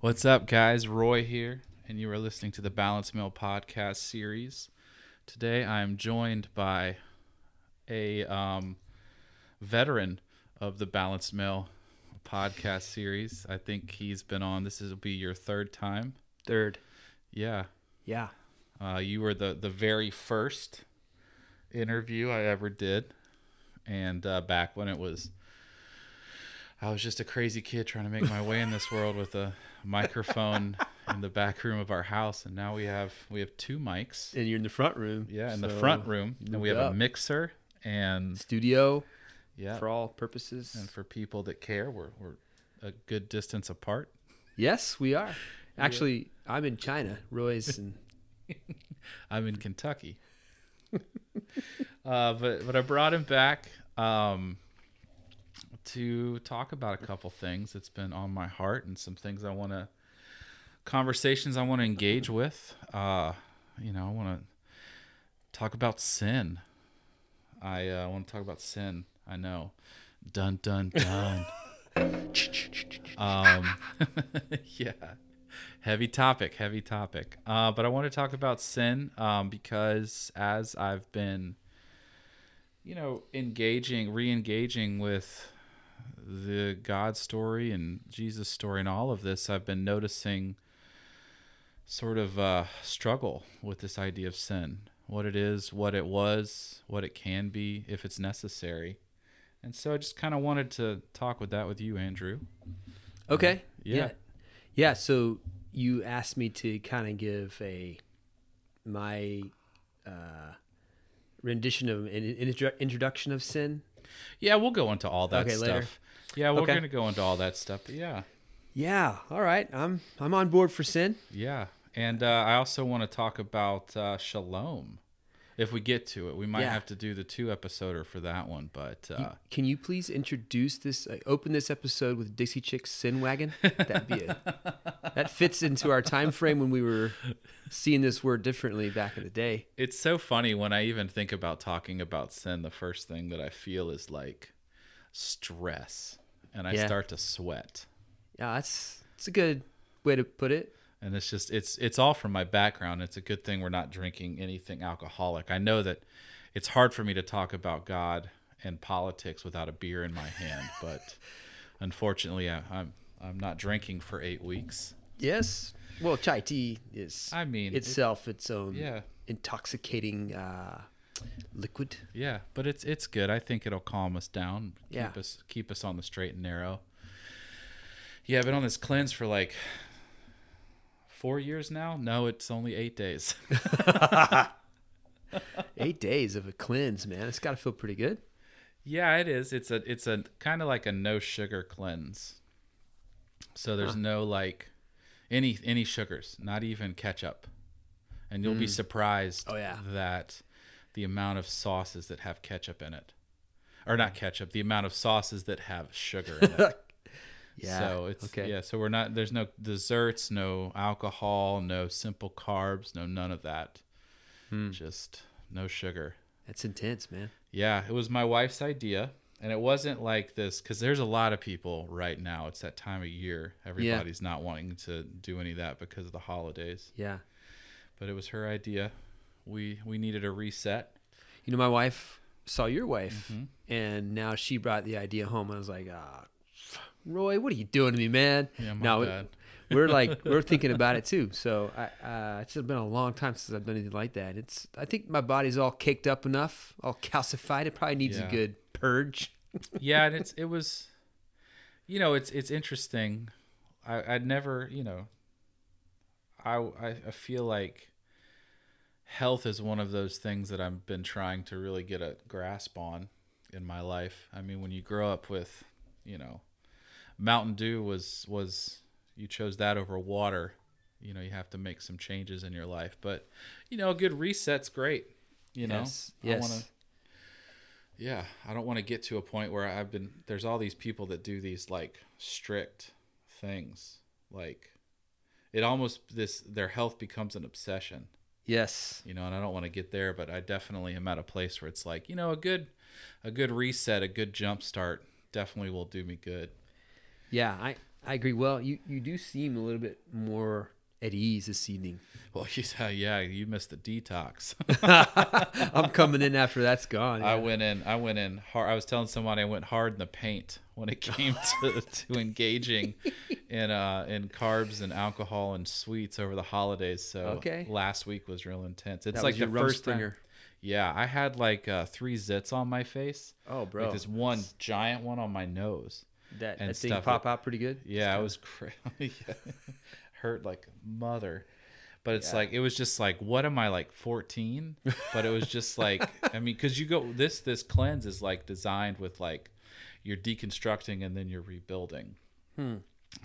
What's up, guys? Roy here, and you are listening to the Balance Mill podcast series. Today, I'm joined by a um, veteran of the Balance Mill podcast series. I think he's been on. This will be your third time. Third. Yeah, Yeah. uh, you were the the very first interview I ever did, and uh, back when it was, I was just a crazy kid trying to make my way in this world with a microphone in the back room of our house, and now we have we have two mics. And you're in the front room. Yeah, in the front room, and we have moved a mixer, and Studio yeah, for all purposes. and for people that care, we're we're a good distance apart. yes, we are. Actually, I'm in China. Roy's in. I'm in Kentucky. uh, but but I brought him back um, to talk about a couple things that's been on my heart and some things I want to conversations I want to engage with. Uh, you know, I want to talk about sin. I uh, want to talk about sin. I know. Dun dun dun. um, yeah heavy topic heavy topic uh, but i want to talk about sin um, because as i've been you know engaging re-engaging with the god story and jesus story and all of this i've been noticing sort of uh, struggle with this idea of sin what it is what it was what it can be if it's necessary and so i just kind of wanted to talk with that with you andrew Okay. Yeah. yeah. Yeah. So you asked me to kind of give a my uh, rendition of an intro- introduction of sin. Yeah, we'll go into all that Okay, stuff. later. Yeah, we're Okay. gonna go into all that stuff. But yeah, Yeah. All right. I'm I'm on board for sin. yeah, and uh, I also want to talk about uh, shalom. If we get to it, we might Yeah. have to do the two episoder for that one. But uh, Can you please introduce this? Uh, open this episode with Dixie Chicks Sin Wagon. That'd be a, that fits into our time frame when we were seeing this word differently back in the day. it's so funny when I even think about talking about sin. The first thing that I feel is like stress, and I Yeah. start to sweat. Yeah, that's that's a good way to put it. And it's just it's it's all from my background it's a good thing we're not drinking anything alcoholic i know that it's hard for me to talk about god and politics without a beer in my hand but unfortunately I, i'm i'm not drinking for eight weeks Yes. Well, chai tea is i mean it- itself its own yeah intoxicating uh, liquid. yeah but it's it's good i think it'll calm us down keep Yeah. us keep us on the straight and narrow yeah i've been on this cleanse for like four years now no it's only eight days Eight days of a cleanse, man. It's got to feel pretty good. Yeah, it is. It's a it's a kind of like a no sugar cleanse. So there's Huh. no like any any sugars, not even ketchup. And you'll be mm. surprised Oh, yeah. that the amount of sauces that have ketchup in it. Or not mm. ketchup, the amount of sauces that have sugar in it. Yeah. So it's okay. yeah, so we're not there's no desserts, no alcohol, no simple carbs, no none of that. Hmm. Just no sugar. That's intense, man. Yeah, it was my wife's idea. And it wasn't like this because there's a lot of people right now. It's that time of year. Everybody's not wanting to do any of that because of the holidays. Yeah. But it was her idea. We we needed a reset. You know, my wife saw your wife, Mhm. and now she brought the idea home. I was like, ah, Roy, what are you doing to me, man? Yeah, my no, bad. we're like we're thinking about it too. So I, uh, it's been a long time since I've done anything like that. It's I think my body's all caked up enough, all calcified. It probably needs Yeah. a good purge. yeah, and it's it was, you know, it's it's interesting. I I'd never, you know, I I, I feel like health is one of those things that I've been trying to really get a grasp on in my life. I mean, when you grow up with, you know, Mountain Dew was was you chose that over water. You know, you have to make some changes in your life, but you know, a good reset's great. You know, Yes, I yes. wanna- yeah, I don't want to get to a point where I've been. There's all these people that do these like strict things, like it almost this their health becomes an obsession, Yes. you know. And I don't want to get there, but I definitely am at a place where it's like you know a good, a good reset, a good jump start definitely will do me good. Yeah, I I agree. Well, you, you do seem a little bit more at ease this evening. Well, you said, yeah, you missed the detox. I'm coming in after that's gone. I went in. I went in hard. I was telling somebody I went hard in the paint when it came to, to engaging in uh in carbs and alcohol and sweets over the holidays. So Okay. last week was real intense. It's That like the first time. Yeah, I had like uh, three zits on my face. Oh, bro. Like this one giant one on my nose. That, and that thing pop that- out pretty good. Yeah, it was crazy. Hurt like mother. But it's Yeah. like it was just like what am I like 14? But it was just like I mean cuz you go this this cleanse is like designed with like you're deconstructing and then you're rebuilding. Hmm.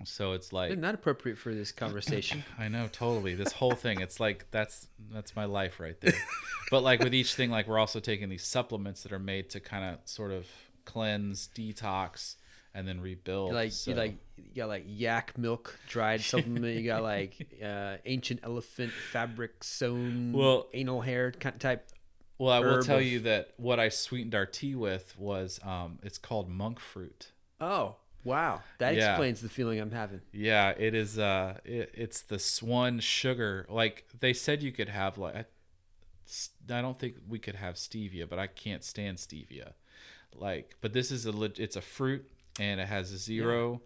So it's like Not appropriate for this conversation. I know totally. This whole thing, it's like that's that's my life right there. but like with each thing, like we're also taking these supplements that are made to kind of sort of cleanse, detox, and then rebuild. Like so, you like you got like yak milk dried supplement. you got like uh, ancient elephant fabric sewn Well- anal hair kind type. well, I will tell of- you that what I sweetened our tea with was um, it's called monk fruit. Oh wow, that Yeah. explains the feeling I'm having. Yeah, it is. Uh, it, it's the one sugar. Like they said, you could have like. I, I don't think we could have stevia, but I can't stand stevia. Like, but this is a. It's a fruit, and it has a zero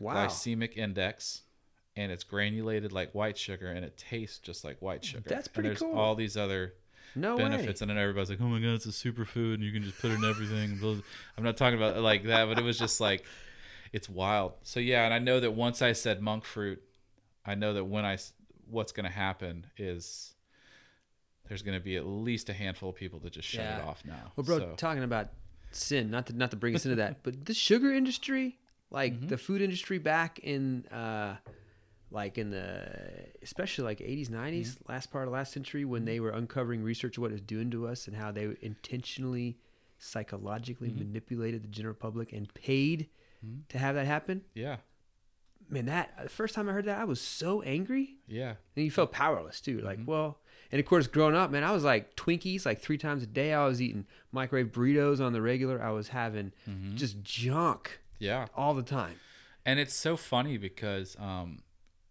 Wow, glycemic index, and it's granulated like white sugar, and it tastes just like white sugar. That's And pretty there's cool. all these other no benefits, way. and then everybody's like, "Oh my god, it's a superfood, and you can just put it in everything." I'm not talking about like that, but it was just like, it's wild. So yeah, and I know that once I said monk fruit, I know that when I what's going to happen is there's going to be at least a handful of people that just shut it off now. Well, bro, So- talking about sin, not to not to bring us into that, but the sugar industry, like Mm-hmm. the food industry back in, uh, like in the, especially like 80s, 90s, Mm-hmm. last part of last century, when they were uncovering research of what it's doing to us and how they intentionally, psychologically Mm-hmm. manipulated the general public and paid to have that happen. yeah, Man, that the first time I heard that, I was so angry. yeah, And you felt powerless too. Like, Mm-hmm. well, and of course, growing up, man, I was like Twinkies like three times a day. I was eating microwave burritos on the regular. I was having Mm-hmm. just junk yeah. all the time. And it's so funny because um,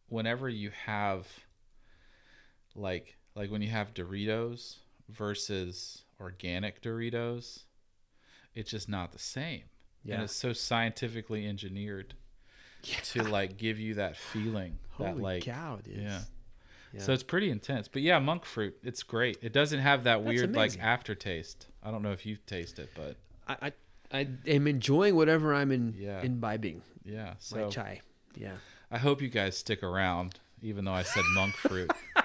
whenever you have like like when you have Doritos versus organic Doritos, it's just not the same. And Yeah. it's so scientifically engineered to like give you that feeling Holy that like cow, is. yeah. Yeah. So it's pretty intense. But yeah, monk fruit, it's great. It doesn't have that That's weird like aftertaste. I don't know if you taste it, but I, I I am enjoying whatever I'm in Yeah. imbibing. yeah. My chai. Yeah. I hope you guys stick around, even though I said monk fruit.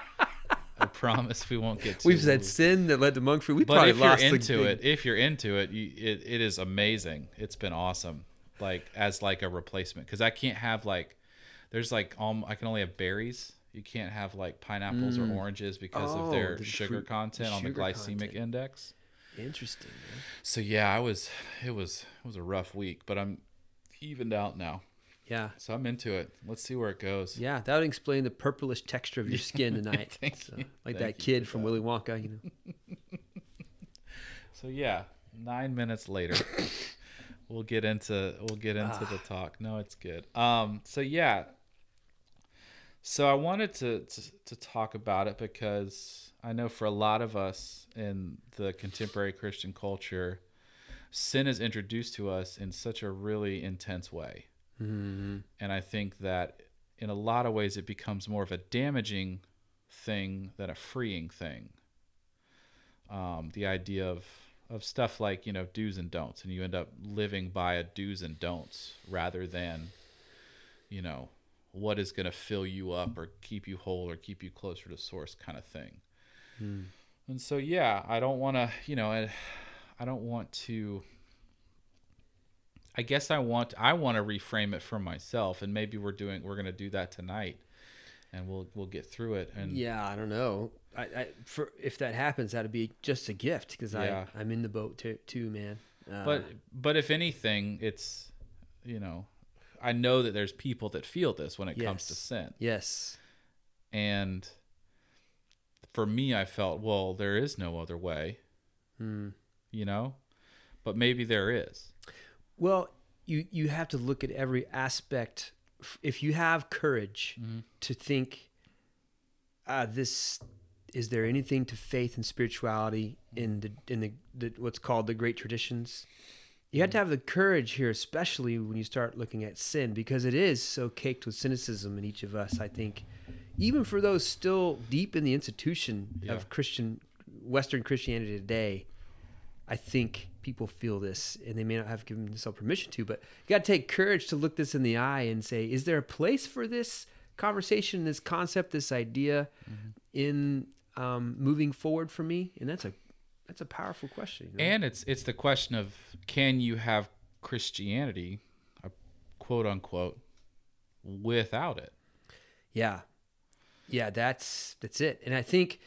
I promise we won't get too. We've said sin that led to monk fruit. We but probably if you're lost the into it, if you're into it, you, it, it is amazing. It's been awesome, like as like a replacement, because I can't have like, there's like um, I can only have berries. You can't have like pineapples or oranges because Oh, of their the sugar fruit- content on the glycemic content. index. Interesting. Man. So yeah, I was. It was it was a rough week, but I'm evened out now. Yeah. So I'm into it. Let's see where it goes. Yeah, that would explain the purplish texture of your skin tonight. Thank So, you. like Thank that kid from that. Willy Wonka, you know. So yeah, nine minutes later, we'll get into we'll get into the talk. No, it's good. Um, so yeah, so I wanted to, to to talk about it because I know for a lot of us in the contemporary Christian culture, sin is introduced to us in such a really intense way, Mm-hmm. and I think that in a lot of ways it becomes more of a damaging thing than a freeing thing. Um, the idea of of stuff like you know do's and don'ts, and you end up living by a do's and don'ts rather than you know what is going to fill you up or keep you whole or keep you closer to source kind of thing. And so yeah, I don't want to you know I, I don't want to. I guess I want I want to reframe it for myself, and maybe we're doing we're going to do that tonight, and we'll we'll get through it. And Yeah, I don't know. I, I for if that happens, that'd be just a gift because Yeah. I I'm in the boat too, too man. Uh, but but if anything it's you know i know that there's people that feel this when it comes to sin. Yes, and for me i felt well there is no other way Hmm. you know? But maybe there is. Well, you you have to look at every aspect. If you have courage to think, uh, this is there anything to faith and spirituality in the in the, the what's called the great traditions? You have to have the courage here, especially when you start looking at sin, because it is so caked with cynicism in each of us. I think, even for those still deep in the institution Yeah. of Christian Western Christianity today, I think people feel this, and they may not have given themselves permission to. But you got to take courage to look this in the eye and say, "Is there a place for this conversation, this concept, this idea in um, moving forward for me?" And that's a that's a powerful question. you know? And it's it's the question of can you have Christianity, uh, quote unquote, without it? Yeah. Yeah, that's that's it. And I think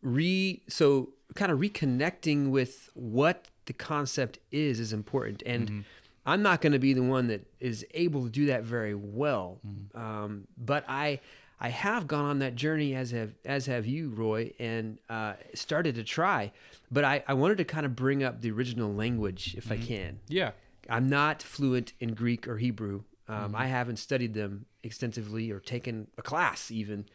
re so kind of reconnecting with what the concept is is important. And I'm not going to be the one that is able to do that very well. Um, but I I have gone on that journey as have as have you, Roy, and uh, started to try. But I, I wanted to kind of bring up the original language if I can. Yeah. I'm not fluent in Greek or Hebrew. Um, I haven't studied them extensively or taken a class even,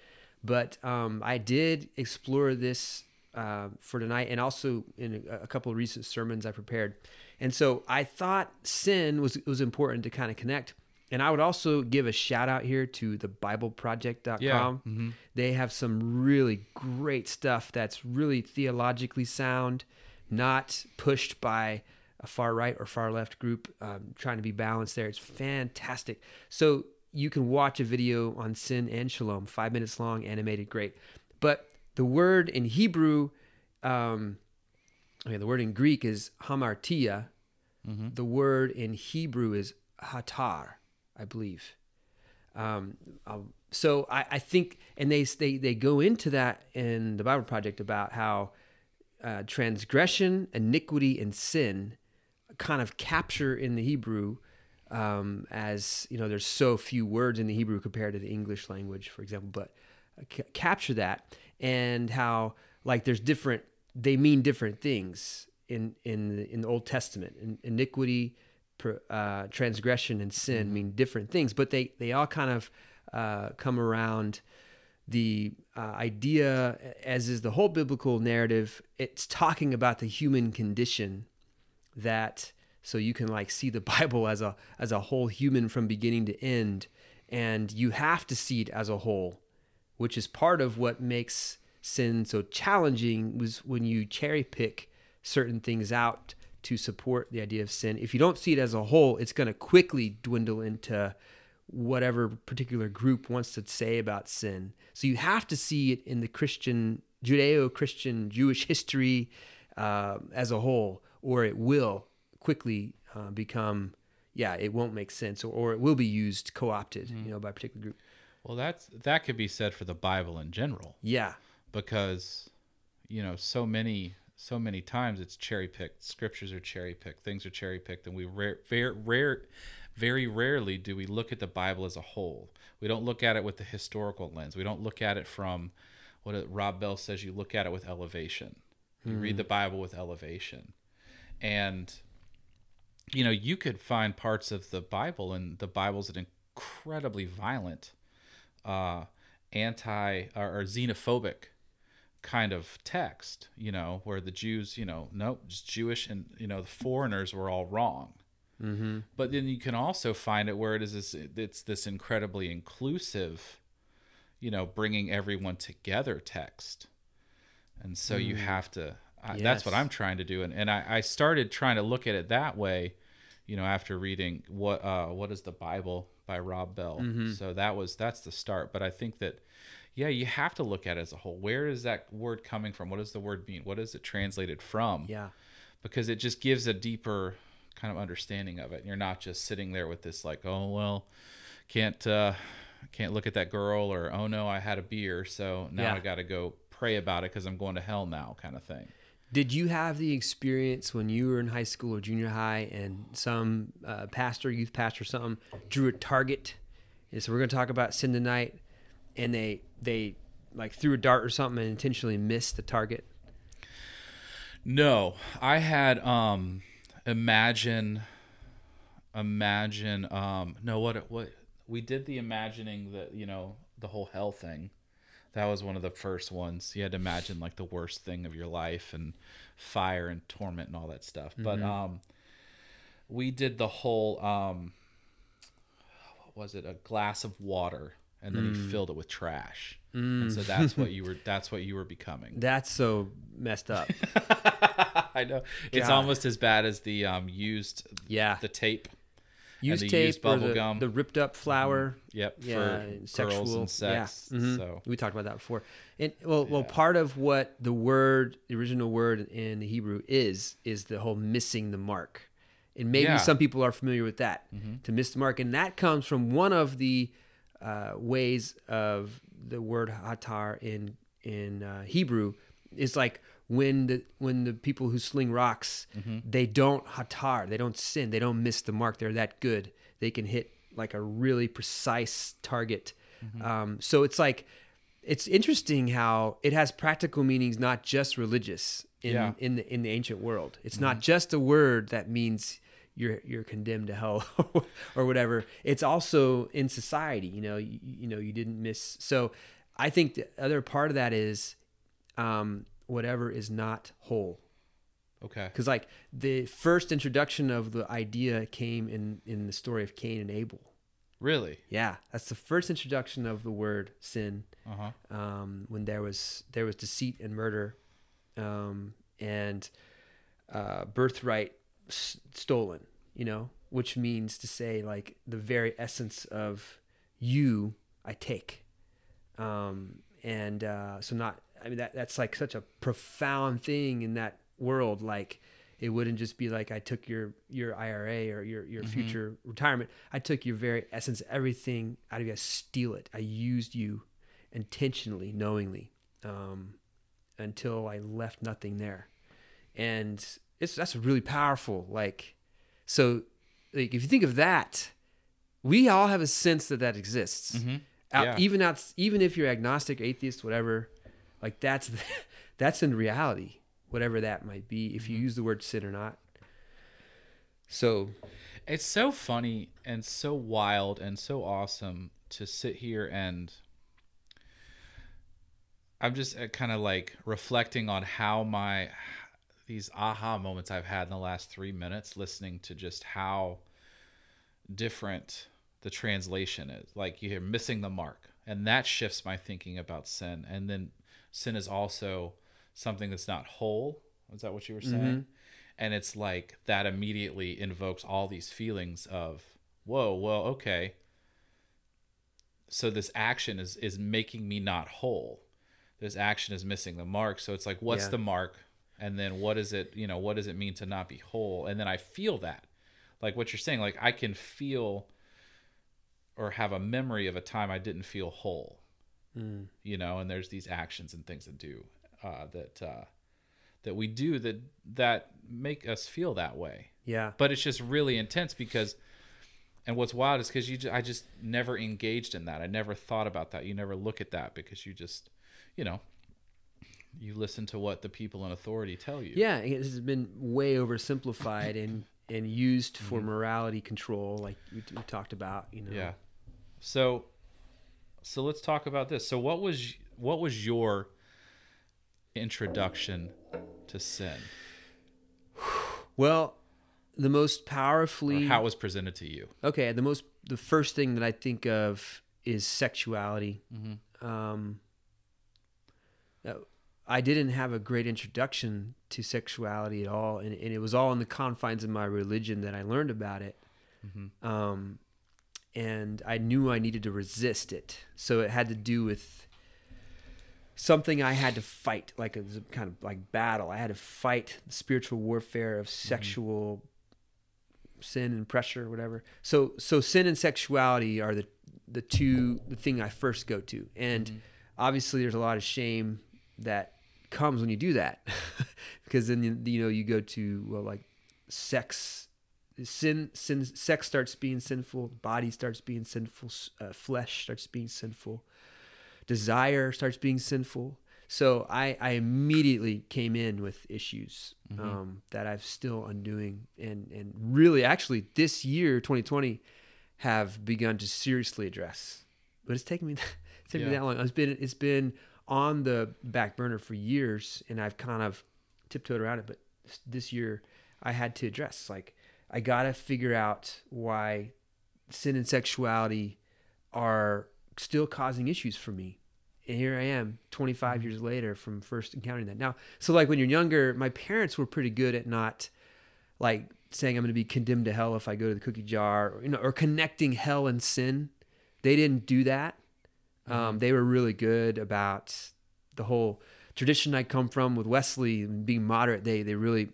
but um, I did explore this uh, for tonight and also in a, a couple of recent sermons I prepared. And so I thought sin was was important to kind of connect. And I would also give a shout out here to the BibleProject.com. Yeah. They have some really great stuff that's really theologically sound, not pushed by a far right or far left group um, trying to be balanced there. It's fantastic. So you can watch a video on sin and shalom, five minutes long, animated, great. But the word in Hebrew, um, okay, the word in Greek is hamartia. The word in Hebrew is hatar, I believe. Um, so I, I think, and they, they they go into that in the Bible Project about how uh, transgression, iniquity, and sin kind of capture in the Hebrew um, as you know. There's so few words in the Hebrew compared to the English language, for example, but uh, ca- capture that and how like there's different. They mean different things in in the, in the Old Testament. In, iniquity, uh, transgression, and sin mean different things, but they they all kind of uh, come around the uh, idea, as is the whole biblical narrative, it's talking about the human condition that so you can like see the Bible as a as a whole human from beginning to end, and you have to see it as a whole, which is part of what makes sin so challenging. Was when you cherry pick certain things out to support the idea of sin. If you don't see it as a whole, it's going to quickly dwindle into whatever particular group wants to say about sin. So you have to see it in the Christian, Judeo Christian, Jewish history uh, as a whole, or it will quickly uh, become, yeah, it won't make sense, or, or it will be used, co opted, you know, by a particular group. Well, that's that could be said for the Bible in general Yeah. because you know so many so many times it's cherry picked. Scriptures are cherry picked. Things are cherry picked, and we rare, very rare, very rarely do we look at the Bible as a whole. We don't look at it with the historical lens. We don't look at it from what Rob Bell says. You look at it with elevation. You read the Bible with elevation, and you know you could find parts of the Bible, and the Bible's an incredibly violent, uh, anti or, or xenophobic kind of text, you know, where the Jews, you know, nope, just Jewish and you know the foreigners were all wrong. Mm-hmm. But then you can also find it where it is this, it's this incredibly inclusive, you know, bringing everyone together text, and so you have to. I, That's what I'm trying to do, and and I, I started trying to look at it that way, you know, after reading what uh what is the Bible by Rob Bell. So that was that's the start. But I think that yeah, you have to look at it as a whole. Where is that word coming from? What does the word mean? What is it translated from? Yeah. because it just gives a deeper kind of understanding of it. You're not just sitting there with this like, oh well, can't uh, can't look at that girl, or oh no, I had a beer, so now Yeah. I got to go pray about it because I'm going to hell now, kind of thing. Did you have the experience when you were in high school or junior high and some uh, pastor, youth pastor, something drew a target? And so we're going to talk about sin tonight, and they they like threw a dart or something and intentionally missed the target. No, I had um, imagine, imagine um, no what what we did the imagining that you know the whole hell thing. That was one of the first ones. You had to imagine like the worst thing of your life and fire and torment and all that stuff. But Mm-hmm. um, we did the whole um, what was it? A glass of water, and then Mm. he filled it with trash. And so that's what you were. That's what you were becoming. That's so messed up. I know. It's almost as bad as the um used Yeah. the tape. Used the tape used or bubble the, gum. the ripped up flour. Yep. Yeah, for sexual and sex. Yeah. mhm. So we talked about that before. And well, well, part of what the word, the original word in the Hebrew is, is the whole missing the mark. And maybe Yeah. Mm-hmm. some people are familiar with that to miss the mark, and that comes from one of the uh, ways of the word hatar in in uh, Hebrew is like when the when the people who sling rocks Mm-hmm. they don't hatar they don't sin they don't miss the mark they're that good they can hit like a really precise target Mm-hmm. um, so it's like it's interesting how it has practical meanings not just religious in Yeah. in the in the ancient world it's not just a word that means you're you're condemned to hell or whatever it's also in society you know you, you know you didn't miss so i think the other part of that is um, whatever is not whole okay. because like the first introduction of the idea came in in the story of cain and abel Really? yeah that's the first introduction of the word sin Uh huh. um, when there was there was deceit and murder um, and uh, birthright s- stolen you know which means to say like the very essence of you i take. Um, and uh, so not i mean that that's like such a profound thing in that world. Like it wouldn't just be like i took your your ira or your your future retirement. I took your very essence everything out of you. I steal it. I used you intentionally knowingly um, until i left nothing there. And it's that's really powerful like so like if you think of that we all have a sense that that exists Mm-hmm. out, Yeah. even out even if you're agnostic atheist whatever like that's that's in reality whatever that might be if Mm-hmm. you use the word sin or not so It's so funny and so wild and so awesome to sit here and I'm just kind of like reflecting on how my these aha moments I've had in the last 3 minutes listening to just how different the translation is. Like you hear missing the mark and that shifts my thinking about sin and then sin is also something that's not whole. Is that what you were mm-hmm. saying? and it's like that immediately invokes all these feelings of whoa well okay so this action is is making me not whole this action is missing the mark so it's like what's Yeah. the mark and then what is it you know what does it mean to not be whole? And then i feel that. Like what you're saying like i can feel or have a memory of a time i didn't feel whole. Mm, you know and there's these actions and things that do uh, that uh, that we do that that make us feel that way. Yeah. But it's just really intense because and what's wild is because you ju- i just never engaged in that. I never thought about that. You never look at that because you just you know you listen to what the people in authority tell you. Yeah it has been way oversimplified and and used for Mm-hmm. morality control like we, we talked about you know. Yeah. So so let's talk about this. So what was what was your introduction to sin? Well the most or powerfully how it was presented to you? Okay the most the first thing that i think of is sexuality. Mhm. um uh, i didn't have a great introduction to sexuality at all and, and it was all in the confines of my religion that i learned about it. Mhm. um and i knew i needed to resist it. So it had to do with something i had to fight like a kind of like battle. I had to fight the spiritual warfare of sexual sin and pressure whatever. So so sin and sexuality are the the two the thing i first go to. And obviously there's a lot of shame that comes when you do that. Because then you, you know you go to well like sex sin sin sex starts being sinful body starts being sinful uh, flesh starts being sinful desire starts being sinful. So i i immediately came in with issues um, that i've still undoing. And and really actually this year 2020 have begun to seriously address. But it's taken me it's taken me that long. It's been it's been on the back burner for years, and I've kind of tiptoed around it. But this, year, I had to address like I gotta figure out why sin and sexuality are still causing issues for me. And here I am, 25 mm-hmm. years later, from first encountering that. Now, so like when you're younger, my parents were pretty good at not like saying I'm going to be condemned to hell if I go to the cookie jar, or, you know, or connecting hell and sin. They didn't do that. Um, they were really good about the whole tradition I come from with Wesley and being moderate. They they really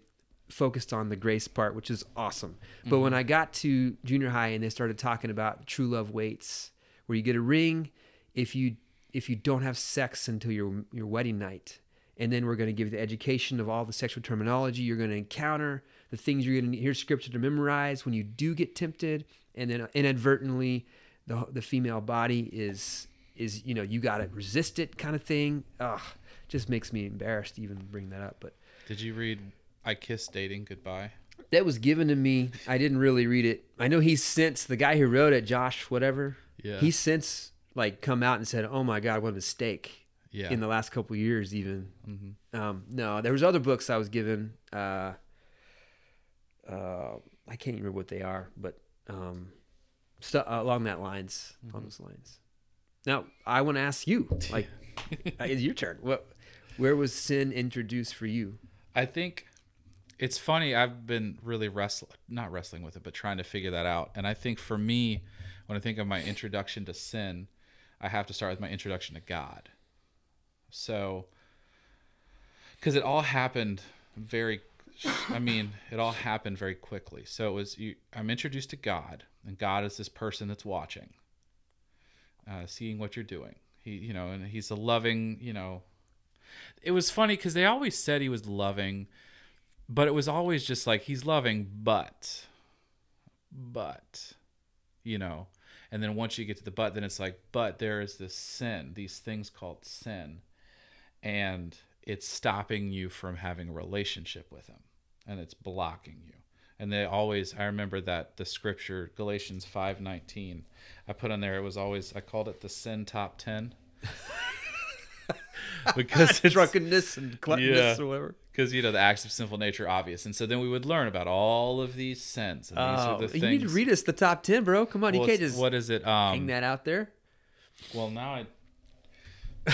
focused on the grace part, which is awesome. But when I got to junior high and they started talking about true love waits, where you get a ring if you if you don't have sex until your your wedding night, and then we're going to give you the education of all the sexual terminology you're going to encounter, the things you're going to hear scripture to memorize when you do get tempted, and then inadvertently the the female body is is you know you got to resist it kind of thing. Ugh, just makes me embarrassed to even bring that up, but. Did you read I Kissed Dating Goodbye? that was given to me. I didn't really read it. I know he's since the guy who wrote it, Josh, whatever. Yeah. He's since like come out and said, "Oh my God, what a mistake!" Yeah. In the last couple of years, even. Mhm. Um, no, there was other books I was given. Uh, uh, I can't remember what they are, but um, along that lines, along those lines. Now, I want to ask you, like, uh, it's your turn. What, where was sin introduced for you? I think it's funny. I've been really wrestling, not wrestling with it, but trying to figure that out. And I think for me, when I think of my introduction to sin, I have to start with my introduction to God. So, because it all happened very, I mean, it all happened very quickly. So it was, you, I'm introduced to God, and God is this person that's watching, uh, seeing what you're doing. He, you know, and he's a loving, you know, it was funny because they always said he was loving, but it was always just like he's loving, but, but, you know, and then once you get to the but, then it's like, but there is this sin, these things called sin, and it's stopping you from having a relationship with him, and it's blocking you. And they always, I remember that the scripture Galatians five nineteen, I put on there. It was always I called it the sin top ten. because it's drunkenness and gluttonous Yeah. or whatever. because you know the acts of sinful nature are obvious, and so then we would learn about all of these sins. And these are Oh, the things. you need to read us the top ten, bro. Come on, Well, you can't just what is it? hang Um, that out there. well, now I. I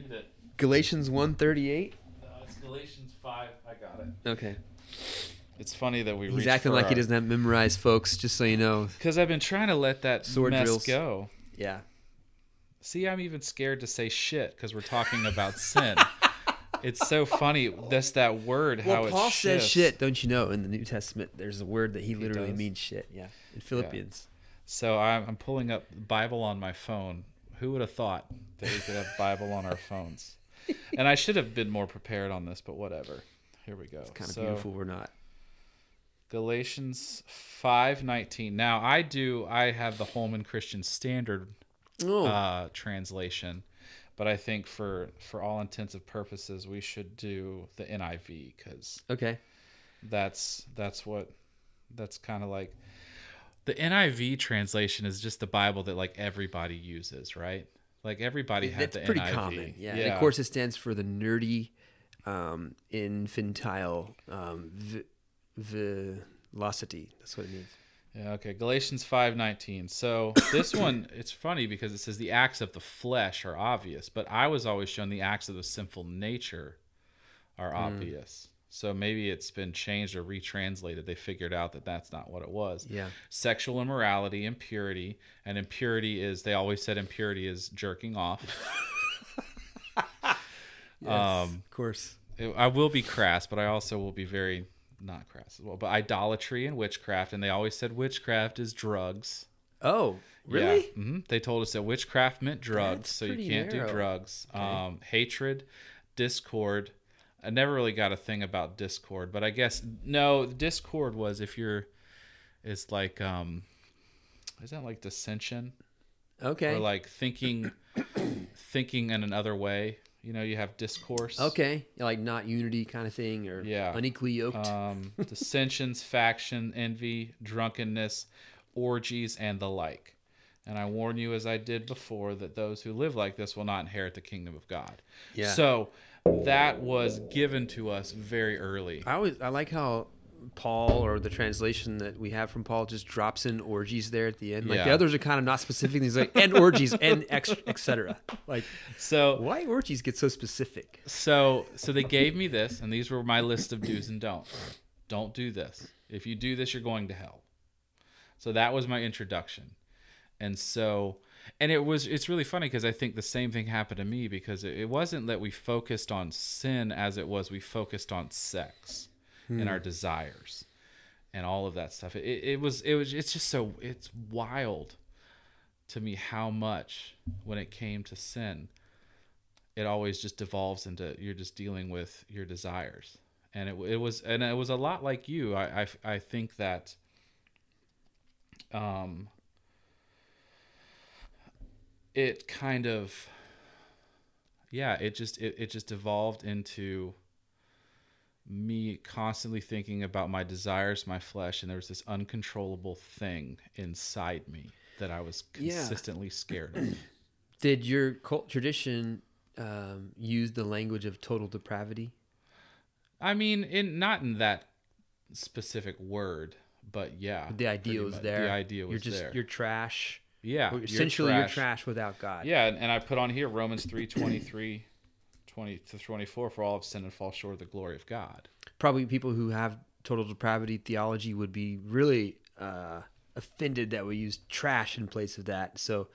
need it. Galatians one thirty eight. No, it's Galatians five. I got it. Okay, It's funny that we. he's acting like he doesn't have memorized, folks. Just so you know. Because I've been trying to let that Sword mess drills. go. Yeah. See, I'm even scared to say shit because we're talking about sin. It's so funny. That's that word. how Well, it Paul says shit, don't you know? In the New Testament, there's a word that he literally does? means shit. Yeah, in Philippians. So I'm, I'm pulling up Bible on my phone. Who would have thought that we could have Bible on our phones? And I should have been more prepared on this, but whatever. Here we go. It's kind of so, beautiful. We're not. Galatians five nineteen. Now I do. I have the Holman Christian Standard Oh, uh, translation, but I think for for all intents and purposes we should do the NIV because okay. that's that's what that's kind of like the NIV translation is just the Bible that like everybody uses, right? Like everybody had That's the pretty NIV. common. Yeah. And of course, it stands for the nerdy, um, infantile um, vi- velocity. That's what it means. Yeah, okay. Galatians 5:19. So this one it's funny because it says the acts of the flesh are obvious, but I was always shown the acts of the sinful nature are Hmm. obvious. So maybe it's been changed or retranslated. They figured out that that's not what it was. Yeah. Sexual immorality, impurity, and impurity is they always said impurity is jerking off. Um, of course. it- I will be crass, but I also will be very not crass as well. But idolatry and witchcraft, and they always said witchcraft is drugs. Oh, really? Yeah. hmm They told us that witchcraft meant drugs, That's so you can't narrow. do drugs. Okay. Um, hatred, discord. I never really got a thing about discord, but I guess no. Discord was if you're, it's like um, is that like dissension Okay. or like thinking, thinking in another way? You know, you have discourse. okay. Like not unity kind of thing, or Yeah. unequally yoked. um, dissensions, faction, envy, drunkenness, orgies, and the like. And I warn you, as I did before, that those who live like this will not inherit the kingdom of God. Yeah. So that was given to us very early. I always I like how Paul or the translation that we have from Paul just drops in orgies there at the end. Like the others are kind of not specific. He's like and orgies and ex- etc. Like So why orgies get so specific? So so they gave me this, and these were my list of do's and don'ts. Don't do this. If you do this, you're going to hell. So that was my introduction, and so and it was it's really funny because I think the same thing happened to me because it, it wasn't that we focused on sin as it was we focused on sex and our desires and all of that stuff. It, it was it was it's just so it's wild to me how much when it came to sin it always just devolves into you're just dealing with your desires. And it, it was and it was a lot like you. I, I i think that um it kind of yeah it just it, it just evolved into me constantly thinking about my desires my flesh and there was this uncontrollable thing inside me that i was Yeah. consistently scared of Did your cult tradition um, use the language of total depravity? I mean, in not in that specific word, but yeah, The idea was much. there. The idea was you're just there. you're trash. yeah, you're essentially, you're trash without God. Yeah, and, and I put on here Romans 3, 23, 20 to 24, for all have sinned and fall short of the glory of God. Probably people who have total depravity theology would be really uh, offended that we use trash in place of that. So,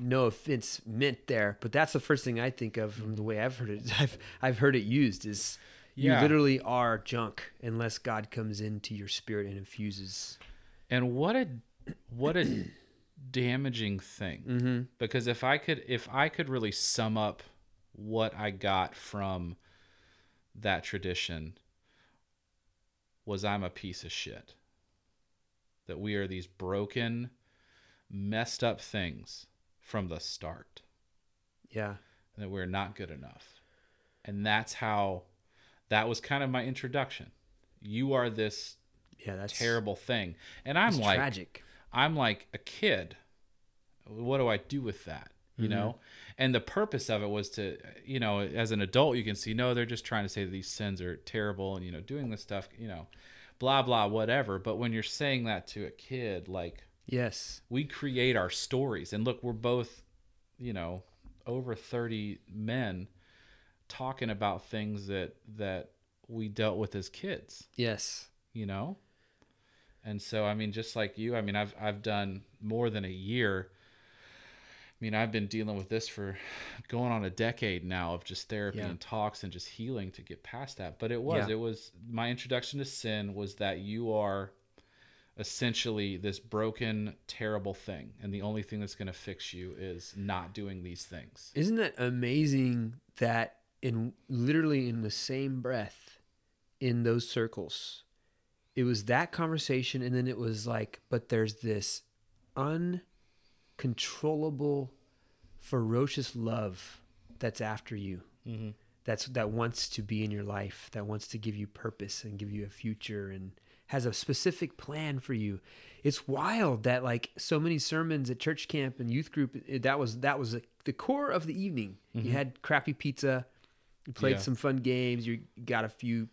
no offense meant there, but that's the first thing I think of from the way I've heard it. I've I've heard it used is you Yeah. literally are junk unless God comes into your spirit and infuses. And what a what a damaging thing. Mm-hmm. Because if I could if I could really sum up what I got from that tradition was I'm a piece of shit. That we are these broken, messed up things from the start. Yeah. And that we're not good enough. And that's how that was kind of my introduction. You are this Yeah, that's terrible thing. And I'm like tragic. I'm like a kid. What do I do with that? You Mm-hmm. know? And the purpose of it was to, you know, as an adult, you can see, no, they're just trying to say that these sins are terrible and, you know, doing this stuff, you know, blah, blah, whatever. But when you're saying that to a kid, like, Yes. we create our stories. And look, we're both, you know, over 30 men talking about things that, that we dealt with as kids Yes. you know and so i mean just like you i mean i've i've done more than a year i mean i've been dealing with this for going on a decade now of just therapy Yeah. and talks and just healing to get past that but it was Yeah. it was my introduction to sin was that you are essentially this broken terrible thing and the only thing that's going to fix you is not doing these things Isn't that amazing that in literally in the same breath in those circles it was that conversation and then it was like but there's this uncontrollable ferocious love that's after you Mhm. that's that wants to be in your life that wants to give you purpose and give you a future and has a specific plan for you it's wild that like so many sermons at church camp and youth group that was that was the core of the evening you had crappy pizza you played Yeah. some fun games you got a few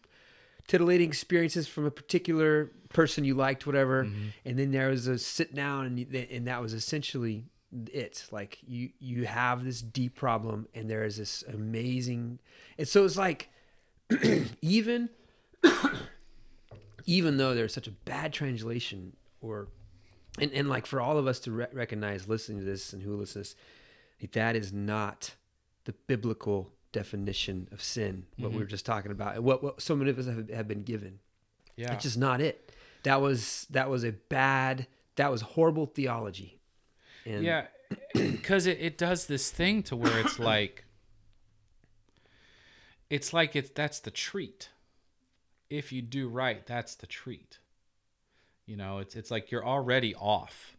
titillating experiences from a particular person you liked whatever mm-hmm. and then there was a sit down and you- and that was essentially it. Like you you have this deep problem and there is this amazing and so it's like even even though there's such a bad translation or and, and like for all of us to re- recognize listening to this and who listens that is not the biblical definition of sin what we mm-hmm. were just talking about and what, what so many of us have, have been given yeah that's just not it that was that was a bad that was horrible theology and Yeah, because it, it does this thing to where it's like, it's like it's that's the treat. If you do right, that's the treat. You know, it's it's like you're already off.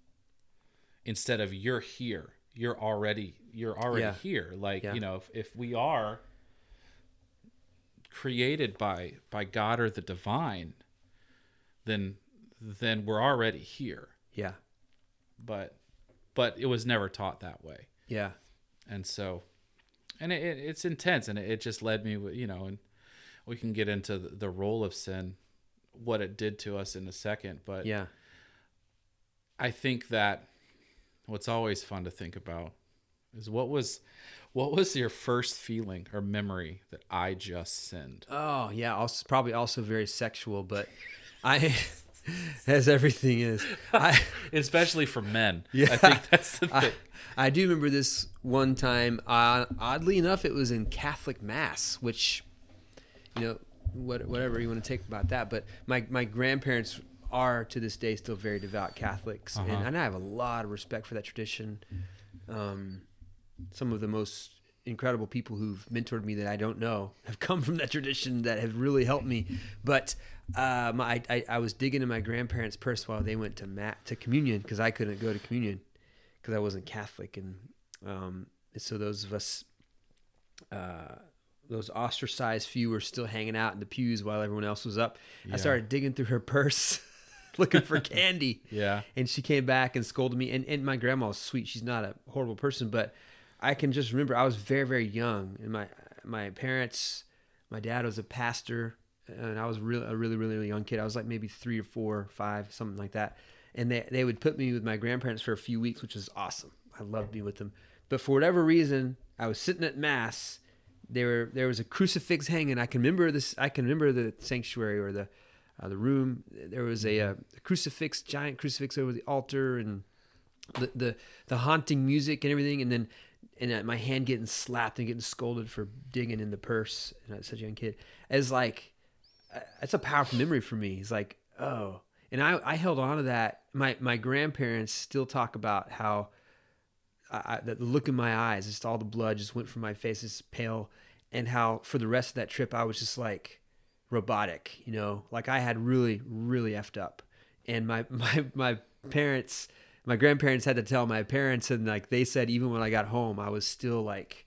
Instead of you're here, you're already you're already Yeah. here. Like Yeah. you know, if, if we are created by by God or the divine, then then we're already here yeah but but it was never taught that way Yeah. and so and it, it, it's intense and it, it just led me you know and we can get into the, the role of sin what it did to us in a second but Yeah. i think that what's always fun to think about is what was what was your first feeling or memory that i just sinned Oh yeah, also probably also very sexual, but I, as everything is, I especially for men Yeah. i think that's the I, I do remember this one time. Uh, oddly enough, it was in Catholic Mass, which, you know, what, whatever you want to take about that. But my my grandparents are to this day still very devout Catholics, Uh-huh. and, and I have a lot of respect for that tradition. Um, some of the most incredible people who've mentored me that I don't know have come from that tradition that have really helped me. But um, I, I, I was digging in my grandparents' purse while they went to mat to communion because I couldn't go to communion because I wasn't Catholic, and um, so those of us, uh, those ostracized few, were still hanging out in the pews while everyone else was up. Yeah. I started digging through her purse. looking for candy yeah and she came back and scolded me. And, and my grandma was sweet. She's not a horrible person, but I can just remember I was very very young, and my my parents, my dad was a pastor, and I was real a really really really young kid. I was like maybe three or four, five, something like that. And they they would put me with my grandparents for a few weeks, which was awesome. I loved being with them. But for whatever reason, I was sitting at mass. There there was a crucifix hanging. I can remember this. I can remember the sanctuary or the uh, the room. There was a, uh crucifix, giant crucifix over the altar, and the, the the haunting music and everything. And then and uh, my hand getting slapped and getting scolded for digging in the purse. And I was such a young kid. Like, uh, it's a powerful memory for me. It's like, oh, and I I held on to that. My my grandparents still talk about how. I, the look in my eyes, just all the blood just went from my face, just pale, and how for the rest of that trip I was just like robotic, you know, like I had really, really effed up, and my my my parents, my grandparents had to tell my parents, and like they said, even when I got home, I was still like,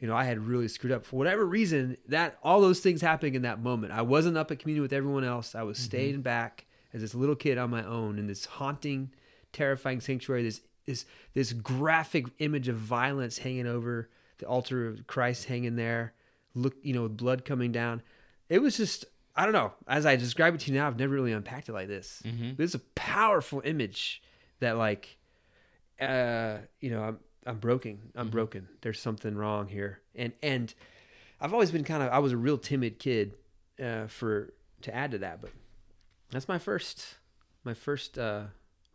you know, I had really screwed up for whatever reason. That all those things happening in that moment, I wasn't up at communion with everyone else. I was staying back as this little kid on my own in this haunting, terrifying sanctuary. This this this graphic image of violence hanging over the altar of Christ hanging there. Look, you know, with blood coming down. It was just I don't know. As I describe it to you now, I've never really unpacked it like this. Mhm. It's a powerful image that, like, uh, you know, I'm I'm broken. I'm broken. There's something wrong here. And and I've always been kind of I was a real timid kid uh, for to add to that, but that's my first my first uh,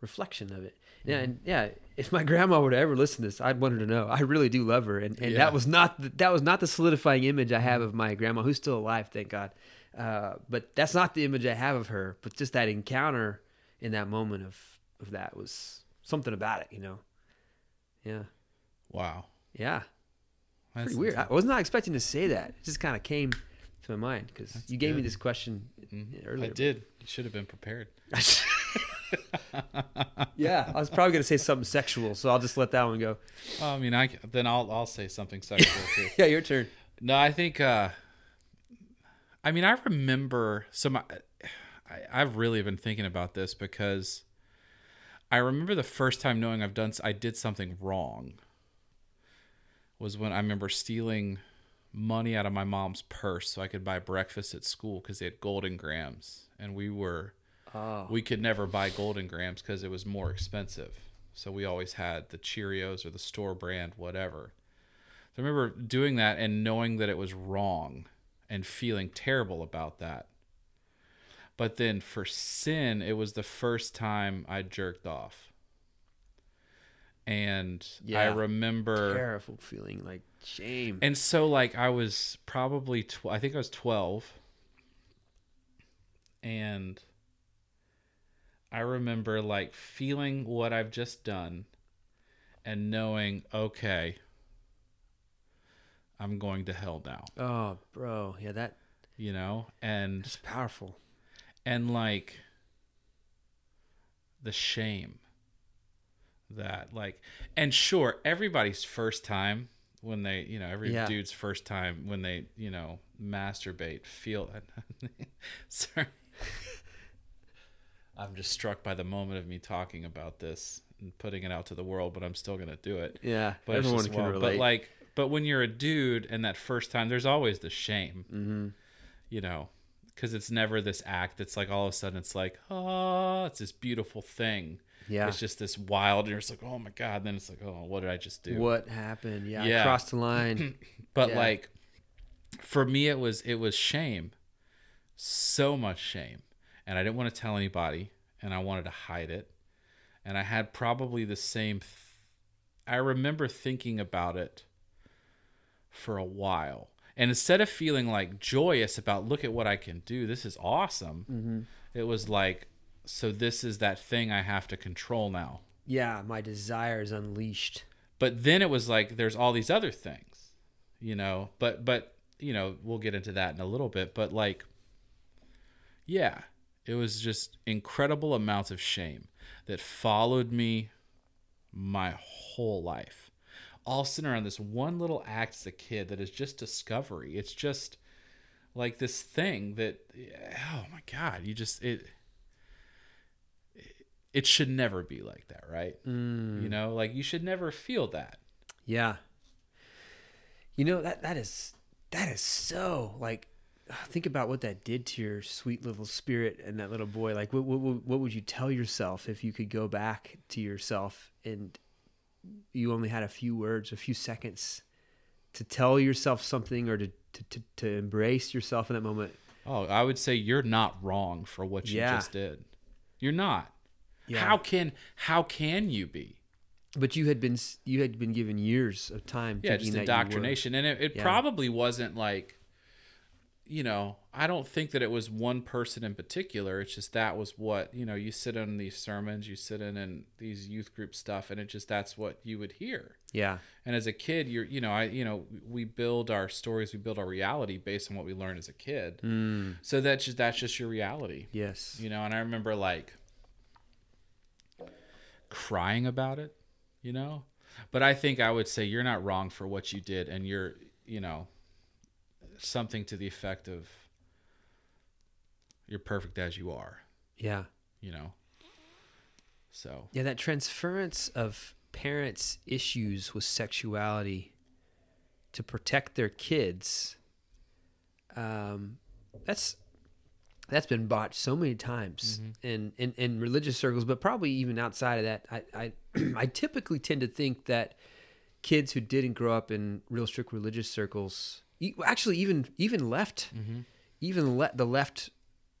reflection of it. Yeah, and yeah, if my grandma would ever listen to this, I'd want her to know I really do love her, and, and Yeah. that was not the, that was not the solidifying image I have of my grandma, who's still alive, thank God. Uh, but that's not the image I have of her. But just that encounter in that moment of of that was something about it, you know. Yeah, wow yeah, That's pretty weird. I was not expecting to say that. It just kind of came to my mind because you gave me this question Mhm. earlier. i did you should have been prepared yeah, I was probably gonna say something sexual, so I'll just let that one go. i mean i then i'll i'll say something sexual too Yeah, your turn. No, I think. uh I mean, I remember. some. I, I've really been thinking about this because I remember the first time knowing I've done. I did something wrong. Was when I remember stealing money out of my mom's purse so I could buy breakfast at school because they had Golden Grahams, and we were Oh, we could never buy Golden Grahams because it was more expensive. So we always had the Cheerios or the store brand, whatever. So I remember doing that and knowing that it was wrong and feeling terrible about that. But then for sin, it was the first time I jerked off. And I remember terrible feeling, like shame. and so like I was probably tw- I think I was 12 and I remember like feeling what I've just done and knowing okay I'm going to hell now, oh, bro, yeah, that you know? And is powerful. And like the shame that like and sure everybody's first time when they you know every Yeah. dude's first time when they you know masturbate feel sorry i'm just struck by the moment of me talking about this and putting it out to the world, but I'm still gonna do it. Yeah, But everyone just can wild. relate. But like, but when you're a dude and that first time, there's always the shame, hmm you know, because it's never this act that's like all of a sudden it's like, oh, it's this beautiful thing. yeah. It's just this wild, and you're just like, oh my god. And then it's like, oh, what did I just do? What happened? Yeah, Yeah. I crossed the line. But Yeah. like, for me, it was it was shame, so much shame, and I didn't want to tell anybody, and I wanted to hide it, and I had probably the same. Th- I remember thinking about it for a while, and instead of feeling like joyous about look at what I can do, this is awesome, hmm it was like, so this is that thing I have to control now. Yeah, my desires unleashed. but then it was like there's all these other things you know but but you know we'll get into that in a little bit but like yeah it was just incredible amounts of shame that followed me my whole life all centered on this one little act as a kid that is just discovery it's just like this thing that oh my god you just it it should never be like that right Mm. you know, like you should never feel that. Yeah. You know that that is that is so like think about what that did to your sweet little spirit and that little boy. Like what what what would you tell yourself if you could go back to yourself and you only had a few words, a few seconds to tell yourself something or to to, to, to embrace yourself in that moment. Oh, I would say you're not wrong for what you Yeah. just did. You're not. Yeah. How can how can you be? But you had been you had been given years of time Yeah, just indoctrination, and it, it Yeah. probably wasn't like, you know, I don't think that it was one person in particular. It's just that was what you know. You sit in these sermons, you sit in in these youth group stuff, and it just that's what you would hear. Yeah. And as a kid, you're you know I you know we build our stories, we build our reality based on what we learn as a kid. Mm, So that's just that's just your reality. yes. you know and i remember like crying about it you know but i think i would say you're not wrong for what you did and you're you know something to the effect of you're perfect as you are Yeah. you know so Yeah, that transference of parents' issues with sexuality to protect their kids. Um, that's that's been botched so many times in, in in religious circles, but probably even outside of that. I I, I typically tend to think that kids who didn't grow up in real strict religious circles, actually even even left, mm-hmm. even le- the left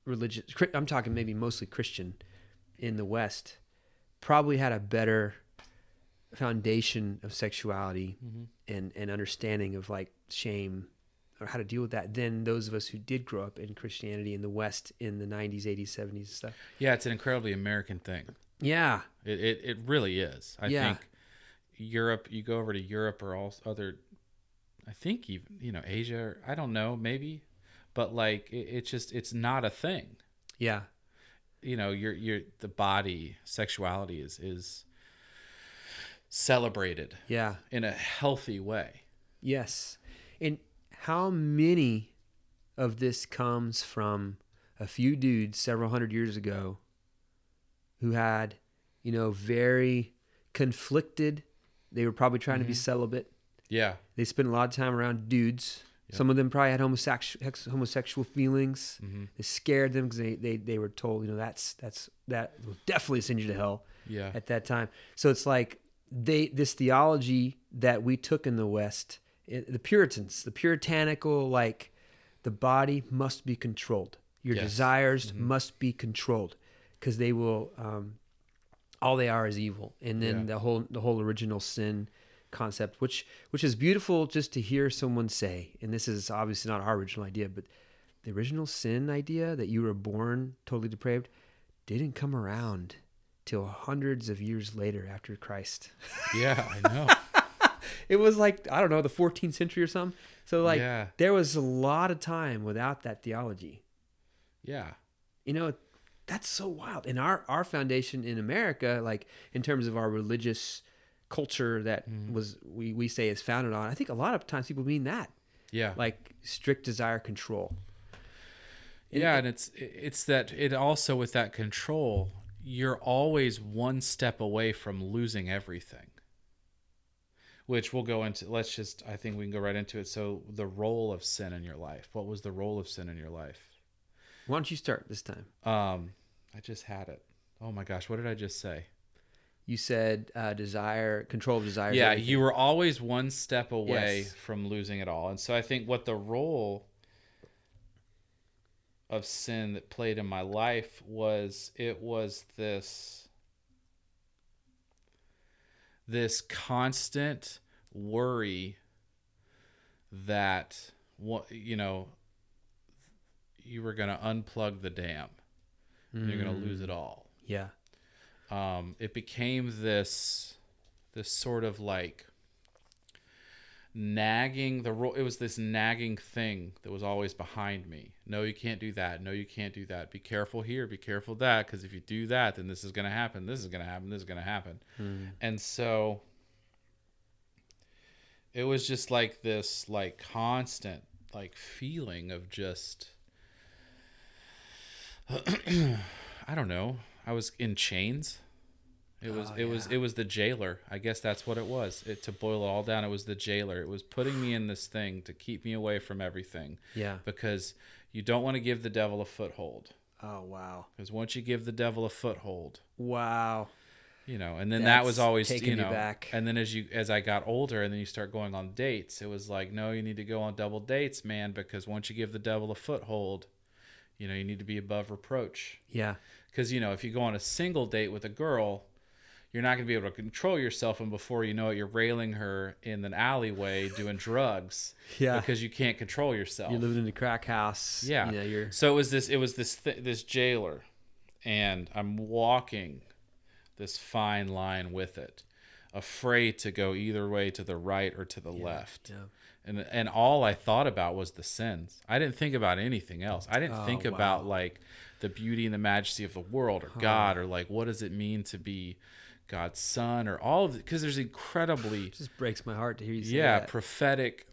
religious. Chri- I'm talking maybe mostly Christian in the West probably had a better foundation of sexuality mm-hmm. and, and understanding of like shame or how to deal with that than those of us who did grow up in Christianity in the West in the 90s, 80s, 70s and stuff. yeah it's an incredibly american thing Yeah. it, it, it really is i Yeah. think europe you go over to europe or all other i think even you know asia or, i don't know maybe but like it, it's just it's not a thing Yeah. you know your your the body sexuality is is celebrated Yeah. in a healthy way Yes. And how many of this comes from a few dudes several hundred years ago who had, you know, very conflicted, they were probably trying to be mm-hmm. celibate. Yeah They spent a lot of time around dudes. Yep. Some of them probably had homosexual homosexual feelings. Mhm. It scared them because they, they, they were told, you know, that's that's that will definitely send you to hell yeah at that time. So it's like they this theology that we took in the West, it, the Puritans, the puritanical like the body must be controlled. Your Yes. desires must be controlled because they will um, all they are is evil. And then Yeah. the whole the whole original sin concept which which is beautiful just to hear someone say and this is obviously not our original idea but the original sin idea that you were born totally depraved didn't come around till hundreds of years later after Christ. yeah i know It was like I don't know the 14th century or something. So like Yeah. there was a lot of time without that theology. yeah You know, that's so wild. And our our foundation in America, like in terms of our religious culture that was we we say is founded on, I think a lot of times people mean that yeah like strict desire control. yeah and it's it's that it also with that control you're always one step away from losing everything. Which we'll go into. Let's just, I think we can go right into it. So, the role of sin in your life. What was the role of sin in your life? Why don't you start this time? Um, I just had it. Oh my gosh, what did I just say? You said uh, desire, control of desire. yeah, you were always one step away Yes. from losing it all. And so I think what the role of sin that played in my life was it was this this constant worry that what you know you were going to unplug the dam. You're going to lose Mm. it all Yeah. Um, it became this this sort of like nagging the ro- it was this nagging thing that was always behind me. No you can't do that. No you can't do that. Be careful here. Be careful that because if you do that then this is going to happen. This is going to happen. This is going to happen. Mm. and so it was just like this like constant like feeling of just I don't know. I was in chains. It was Oh, it was it was the jailer. I guess that's what it was. It to boil it all down, it was the jailer. It was putting me in this thing to keep me away from everything Yeah. because you don't want to give the devil a foothold. Oh wow. Because once you give the devil a foothold, Wow. you know and then that was always taking you you know back. and then as you as i got older and then you start going on dates it was like no you need to go on double dates man because once you give the devil a foothold you know you need to be above reproach Yeah. Because you know if you go on a single date with a girl you're not going to be able to control yourself and before you know it you're railing her in an alleyway doing drugs Yeah. because you can't control yourself You're living in a crack house. yeah. You know, you're So it was this. It was this. Th- this jailer, and I'm walking this fine line with it, afraid to go either way to the right or to the left. yeah. And and all I thought about was the sins. I didn't think about anything else. I didn't Oh, think wow. about like the beauty and the majesty of the world or God or like what does it mean to be God's son or all of it because there's incredibly It just breaks my heart to hear you say yeah that. prophetic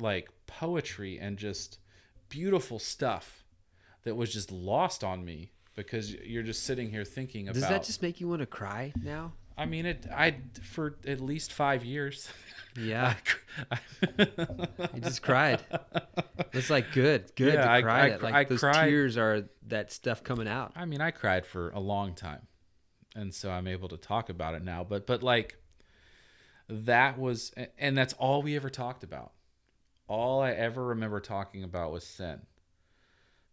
like poetry and just beautiful stuff that was just lost on me because you're just sitting here thinking Does about does that just make you want to cry now? I mean it i for at least five years Yeah. I, You just cried. It's like good, good Yeah, to I- cry I it. Like I those cried- tears are that stuff coming out. I mean i cried for a long time and so i'm able to talk about it now but but like that was and that's all we ever talked about all i ever remember talking about was sin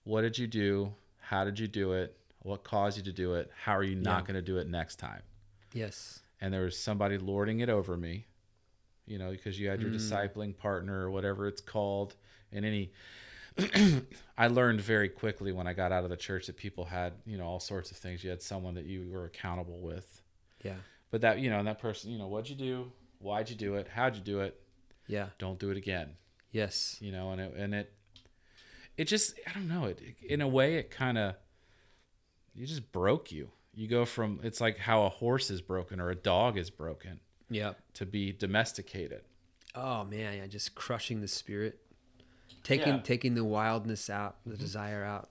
what did you do how did you do it what caused you to do it how are you not Yeah. going to do it next time Yes. and there was somebody lording it over me you know because you had your Mm. discipling partner or whatever it's called and any i learned very quickly when i got out of the church that people had you know all sorts of things you had someone that you were accountable with Yeah. but that you know and that person you know what'd you do why'd you do it how'd you do it Yeah. don't do it again Yes. you know and it and it it just i don't know it in a way it kind of it just broke you you go from it's like how a horse is broken or a dog is broken Yep. to be domesticated Oh man, yeah, just crushing the spirit. Taking Yeah. Mm-hmm. taking the wildness out, the desire out.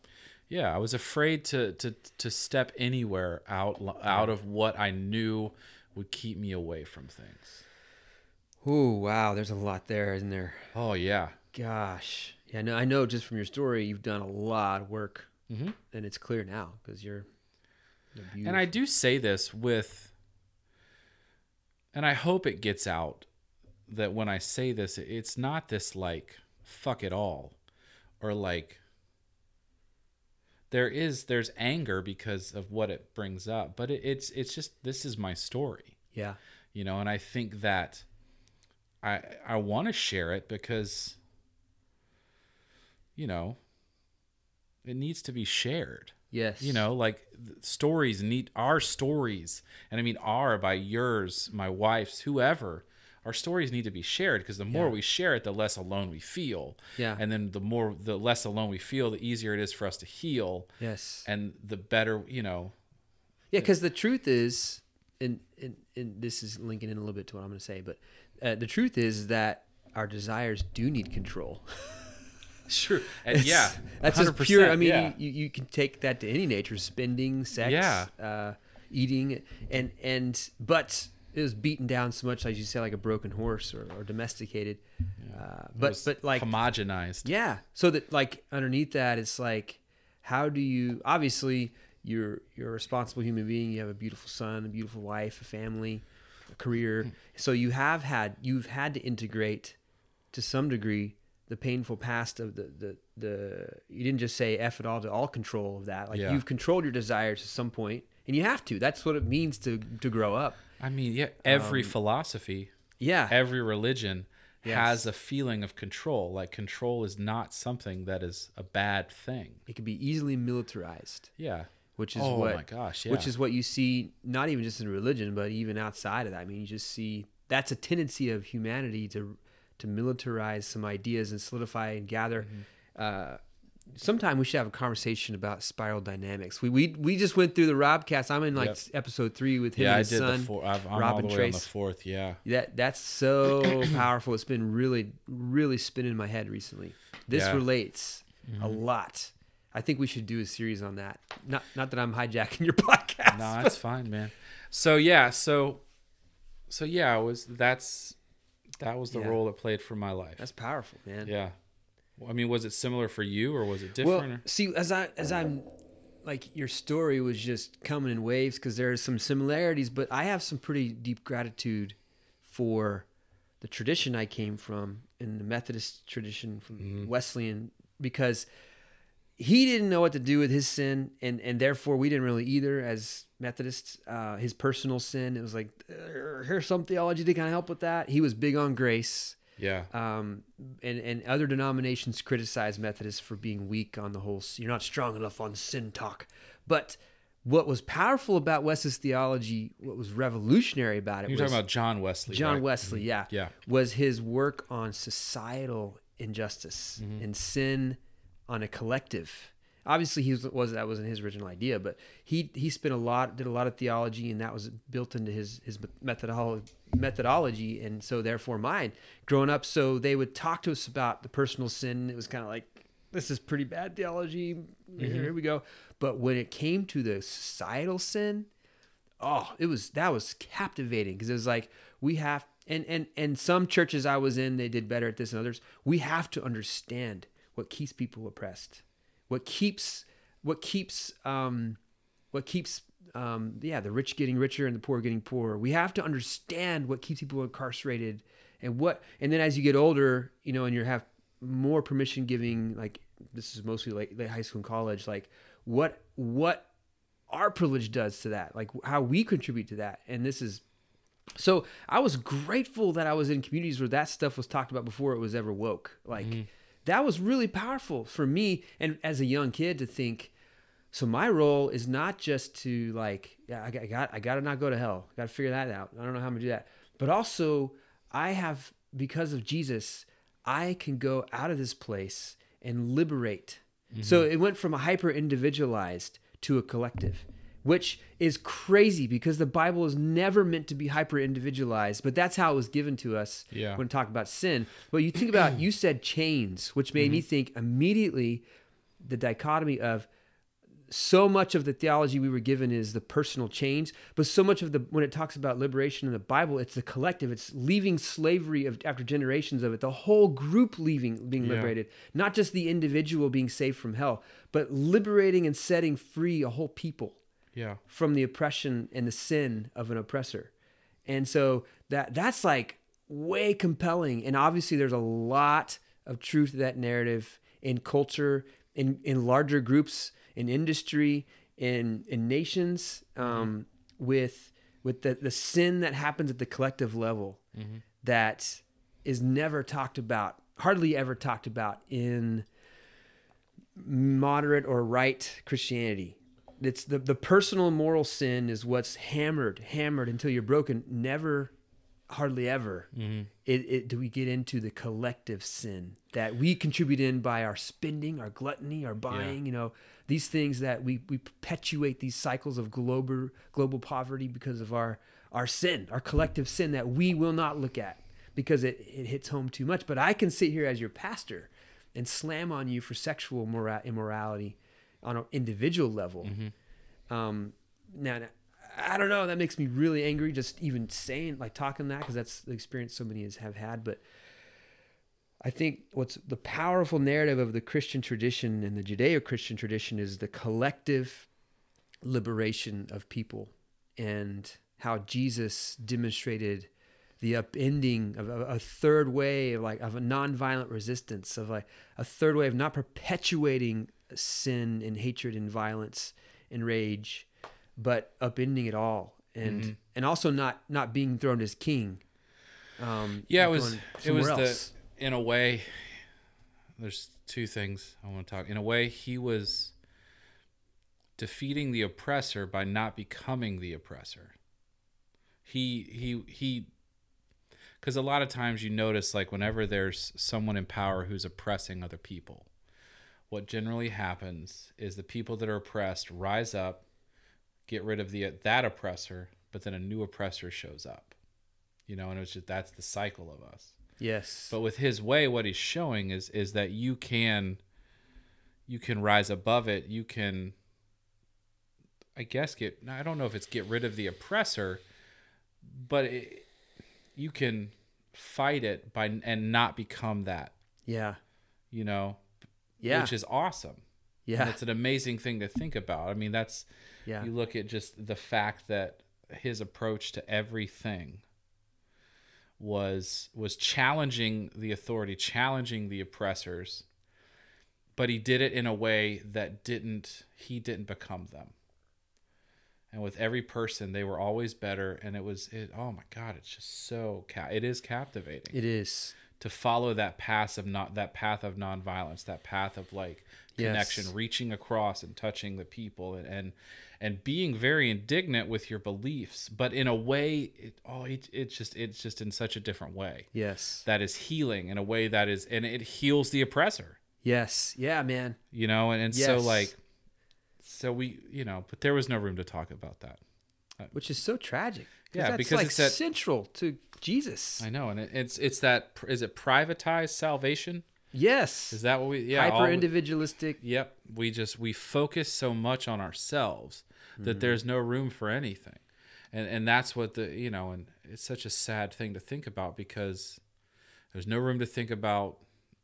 yeah i was afraid to to to step anywhere out out of what i knew would keep me away from things Ooh, wow, there's a lot there, isn't there? oh yeah Gosh. Yeah, no, I know just from your story you've done a lot of work mm-hmm. and it's clear now because you're And I do say this with, and I hope it gets out that when I say this, it's not this like, fuck it all, or like, there is, there's anger because of what it brings up, but it, it's, it's just, this is my story, Yeah. you know, and I think that I, I want to share it because, you know, it needs to be shared Yes. you know like stories need our stories and i mean our by yours my wife's whoever our stories need to be shared because the more Yeah. we share it the less alone we feel Yeah. and then the more the less alone we feel the easier it is for us to heal yes. and the better you know Yeah, because the truth is, and, and and this is linking in a little bit to what I'm going to say, but uh, the truth is that our desires do need control. sure and It's- yeah that's just pure. I mean, yeah. you, you can take that to any nature: spending, sex, Yeah. uh, eating and and but it was beaten down so much as you say like a broken horse or, or domesticated uh, but but like homogenized. yeah. So that like underneath that, it's like, how do you? Obviously, you're you're a responsible human being. You have a beautiful son, a beautiful wife, a family, a career. So you have had you've had to integrate to some degree the painful past of the the the. You didn't just say f it all to all control of that. Like Yeah. you've controlled your desires to some point, and you have to. That's what it means to to grow up. I mean, yeah, every Um, philosophy, Yeah. every religion Yes. has a feeling of control. Like control is not something that is a bad thing. it can be easily militarized. Yeah. which is oh what my gosh, yeah. which is what you see not even just in religion but even outside of that i mean you just see that's a tendency of humanity to to militarize some ideas and solidify and gather Mm-hmm. uh sometime we should have a conversation about spiral dynamics we we, we just went through the robcast i'm in like Yep. episode three with him yeah, and I did son the four. I've, I'm all Robin the way on the Trace. fourth. Yeah. that that's so powerful it's been really really spinning my head recently this Yeah. Mm-hmm. relates a lot i think we should do a series on that not not that i'm hijacking your podcast No, that's fine, man. So yeah, so so yeah, it was that's that was the Yeah. role it played for my life. That's powerful, man. yeah. Well, I mean, was it similar for you or was it Well, different? or- see, as I as I'm like your story was just coming in waves because there are some similarities, but I have some pretty deep gratitude for the tradition I came from in the Methodist tradition from Mm-hmm. Wesleyan because he didn't know what to do with his sin and and therefore we didn't really either as Methodists uh, his personal sin it was like "Uh, here's some theology to kind of help with that he was big on grace yeah. um, and and other denominations criticize Methodists for being weak on the whole. You're not strong enough on sin talk. But what was powerful about Wesley's theology, what was revolutionary about it, You're was talking about John Wesley. John right? Wesley, yeah, Yeah. was his work on societal injustice Mm-hmm. and sin on a collective. Obviously, he was, was that wasn't his original idea, but he he spent a lot, did a lot of theology, and that was built into his his methodology methodology, and so therefore mine. Growing up, so they would talk to us about the personal sin. It was kind of like this is pretty bad theology. Mm-hmm. Here we go. But when it came to the societal sin, oh it was that was captivating because it was like we have and and and some churches i was in they did better at this than others we have to understand what keeps people oppressed what keeps what keeps um what keeps um yeah the rich getting richer and the poor getting poorer we have to understand what keeps people incarcerated and what and then as you get older you know and you have more permission giving like this is mostly like late high school and college like what what our privilege does to that, like how we contribute to that. And this is so I was grateful that I was in communities where that stuff was talked about before it was ever woke. Like that was really powerful for me and as a young kid to think so my role is not just to like yeah I got I got, to not go to hell. Got to figure that out. I don't know how I'm going to do that. But also I have because of Jesus I can go out of this place and liberate. So mm-hmm. it went from a hyper individualized to a collective, which is crazy because the Bible is never meant to be hyper individualized, but that's how it was given to us Yeah. when talking about sin. But you think about, you said chains, which made me mm-hmm. think immediately the dichotomy of so much of the theology we were given is the personal chains, but so much of the when it talks about liberation in the Bible, it's the collective. It's leaving slavery of after generations of it, the whole group leaving being Yeah. liberated, not just the individual being saved from hell, but liberating and setting free a whole people Yeah. from the oppression and the sin of an oppressor. And so that that's like way compelling. And obviously there's a lot of truth to that narrative in culture, in, in larger groups, in industry, in in nations, um, with with the, the sin that happens at the collective level that is never talked about, hardly ever talked about in moderate or right Christianity. It's the, the personal moral sin is what's hammered, hammered until you're broken. Never, hardly ever, mm-hmm. it, it, do we get into the collective sin that we contribute in by our spending, our gluttony, our buying. You know, these things that we we perpetuate these cycles of global global poverty because of our our sin, our collective sin that we will not look at because it, it hits home too much. But I can sit here as your pastor and slam on you for sexual mora- immorality on an individual level. Um, now, I don't know. That makes me really angry. Just even saying, like talking that, because that's the experience so many have had. But I think what's the powerful narrative of the Christian tradition and the Judeo-Christian tradition is the collective liberation of people, and how Jesus demonstrated the upending of a, a third way of like of a nonviolent resistance of like a third way of not perpetuating sin and hatred and violence and rage but upending it all and Mhm. and also not not being thrown as king um Yeah, it was it was somewhere the in a way there's two things I want to talk. In a way he was defeating the oppressor by not becoming the oppressor. He he he cuz a lot of times you notice like whenever there's someone in power who's oppressing other people, what generally happens is the people that are oppressed rise up, get rid of the that oppressor, but then a new oppressor shows up. You know, and it's just that's the cycle of us. yes But with his way, what he's showing is is that you can you can rise above it. You can I guess get I don't know if it's get rid of the oppressor, but it, you can fight it by and not become that, yeah you know, yeah. which is awesome. And yeah. it's an amazing thing to think about. I mean, that's yeah. you look at just the fact that his approach to everything was was challenging the authority challenging the oppressors but he did it in a way that didn't he didn't become them. And with every person they were always better. And it was it oh my god it's just so ca- it is captivating. It is to follow that path of not that path of nonviolence, that path of like Yes. connection, reaching across and touching the people, and and, and being very indignant with your beliefs, but in a way, it, oh, it, it's just it's just in such a different way. Yes. That is healing in a way that is, and it heals the oppressor, yes. Yeah man. You know, and, and so like, so we, you know, but there was no room to talk about that. which is so tragic Yeah, because like it's that- central to jesus I know, and it, it's it's that is it privatized salvation? yes Is that what we? Yeah, Hyper individualistic. Yep. We just we focus so much on ourselves that mm-hmm. there's no room for anything. And and that's what the you know, and it's such a sad thing to think about because there's no room to think about,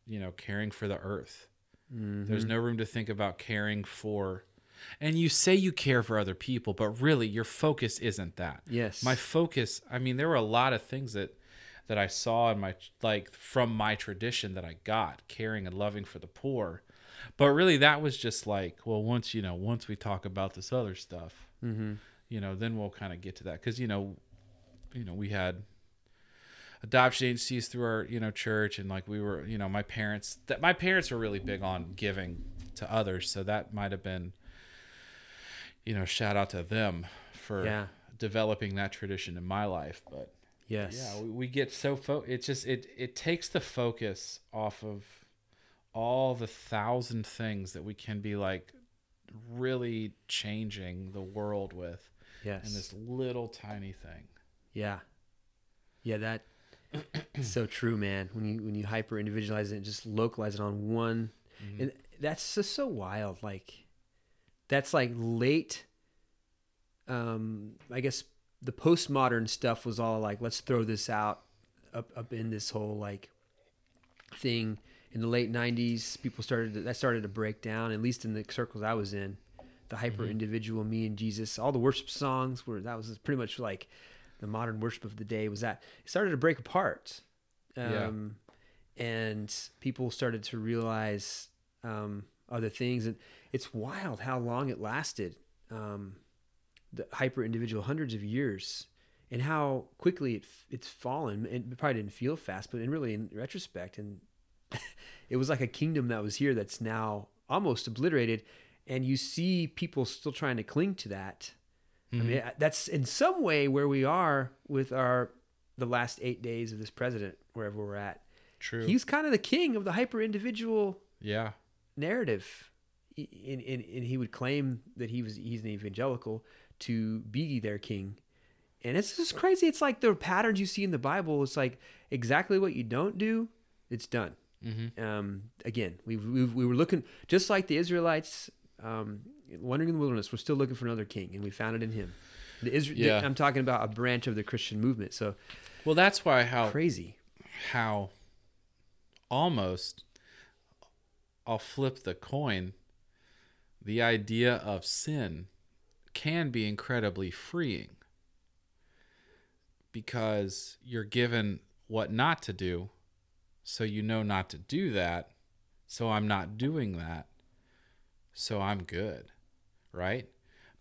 you know, caring for the earth. There's mm-hmm. no room to think about caring for and you say you care for other people, but really your focus isn't that. yes My focus, I mean, there were a lot of things that that I saw in my like from my tradition that I got, caring and loving for the poor. But really that was just like, well, once you know, once we talk about this other stuff, mm-hmm. you know, then we'll kind of get to that cuz you know, you know, we had adoption agencies through our, you know, church and like we were, you know, my parents that my parents were really big on giving to others, so that might have been you know, shout out to them for Yeah. developing that tradition in my life, but yes yeah, we, we get so fo- it just it it takes the focus off of all the thousand things that we can be like really changing the world with yes in this little tiny thing. Yeah. Yeah, that is so true, man. When you when you hyper individualize it and just localize it on one Mm-hmm. and that's just so wild. Like that's like late um I guess the postmodern stuff was all like let's throw this out up up in this whole like thing. In the late 90s people started to, that started to break down at least in the circles I was in. The hyper individual me and Jesus all the worship songs were that was pretty much like the modern worship of the day was that. It started to break apart. Yeah. um, and people started to realize um, other things. And it's wild how long it lasted um, the hyper individual hundreds of years and how quickly it, it's fallen. It probably didn't feel fast but in really in retrospect and it was like a kingdom that was here that's now almost obliterated and you see people still trying to cling to that. I mean that's in some way where we are with our the last eight days of this president wherever we're at. True. he's kind of the king of the hyper individual yeah. narrative and, and, and he would claim that he was he's an evangelical to be their king and it's just crazy it's like the patterns you see in the bible it's like exactly what you don't do it's done Mm-hmm. um, again we, we, we were looking just like the israelites um, wandering in the wilderness we're still looking for another king and we found it in him The Isra- the- Yeah. I'm talking about a branch of the Christian movement. So Well, that's why how crazy. how almost I'll flip the coin. The idea of sin can be incredibly freeing because you're given what not to do, so you know not to do that, so I'm not doing that, so I'm good, right?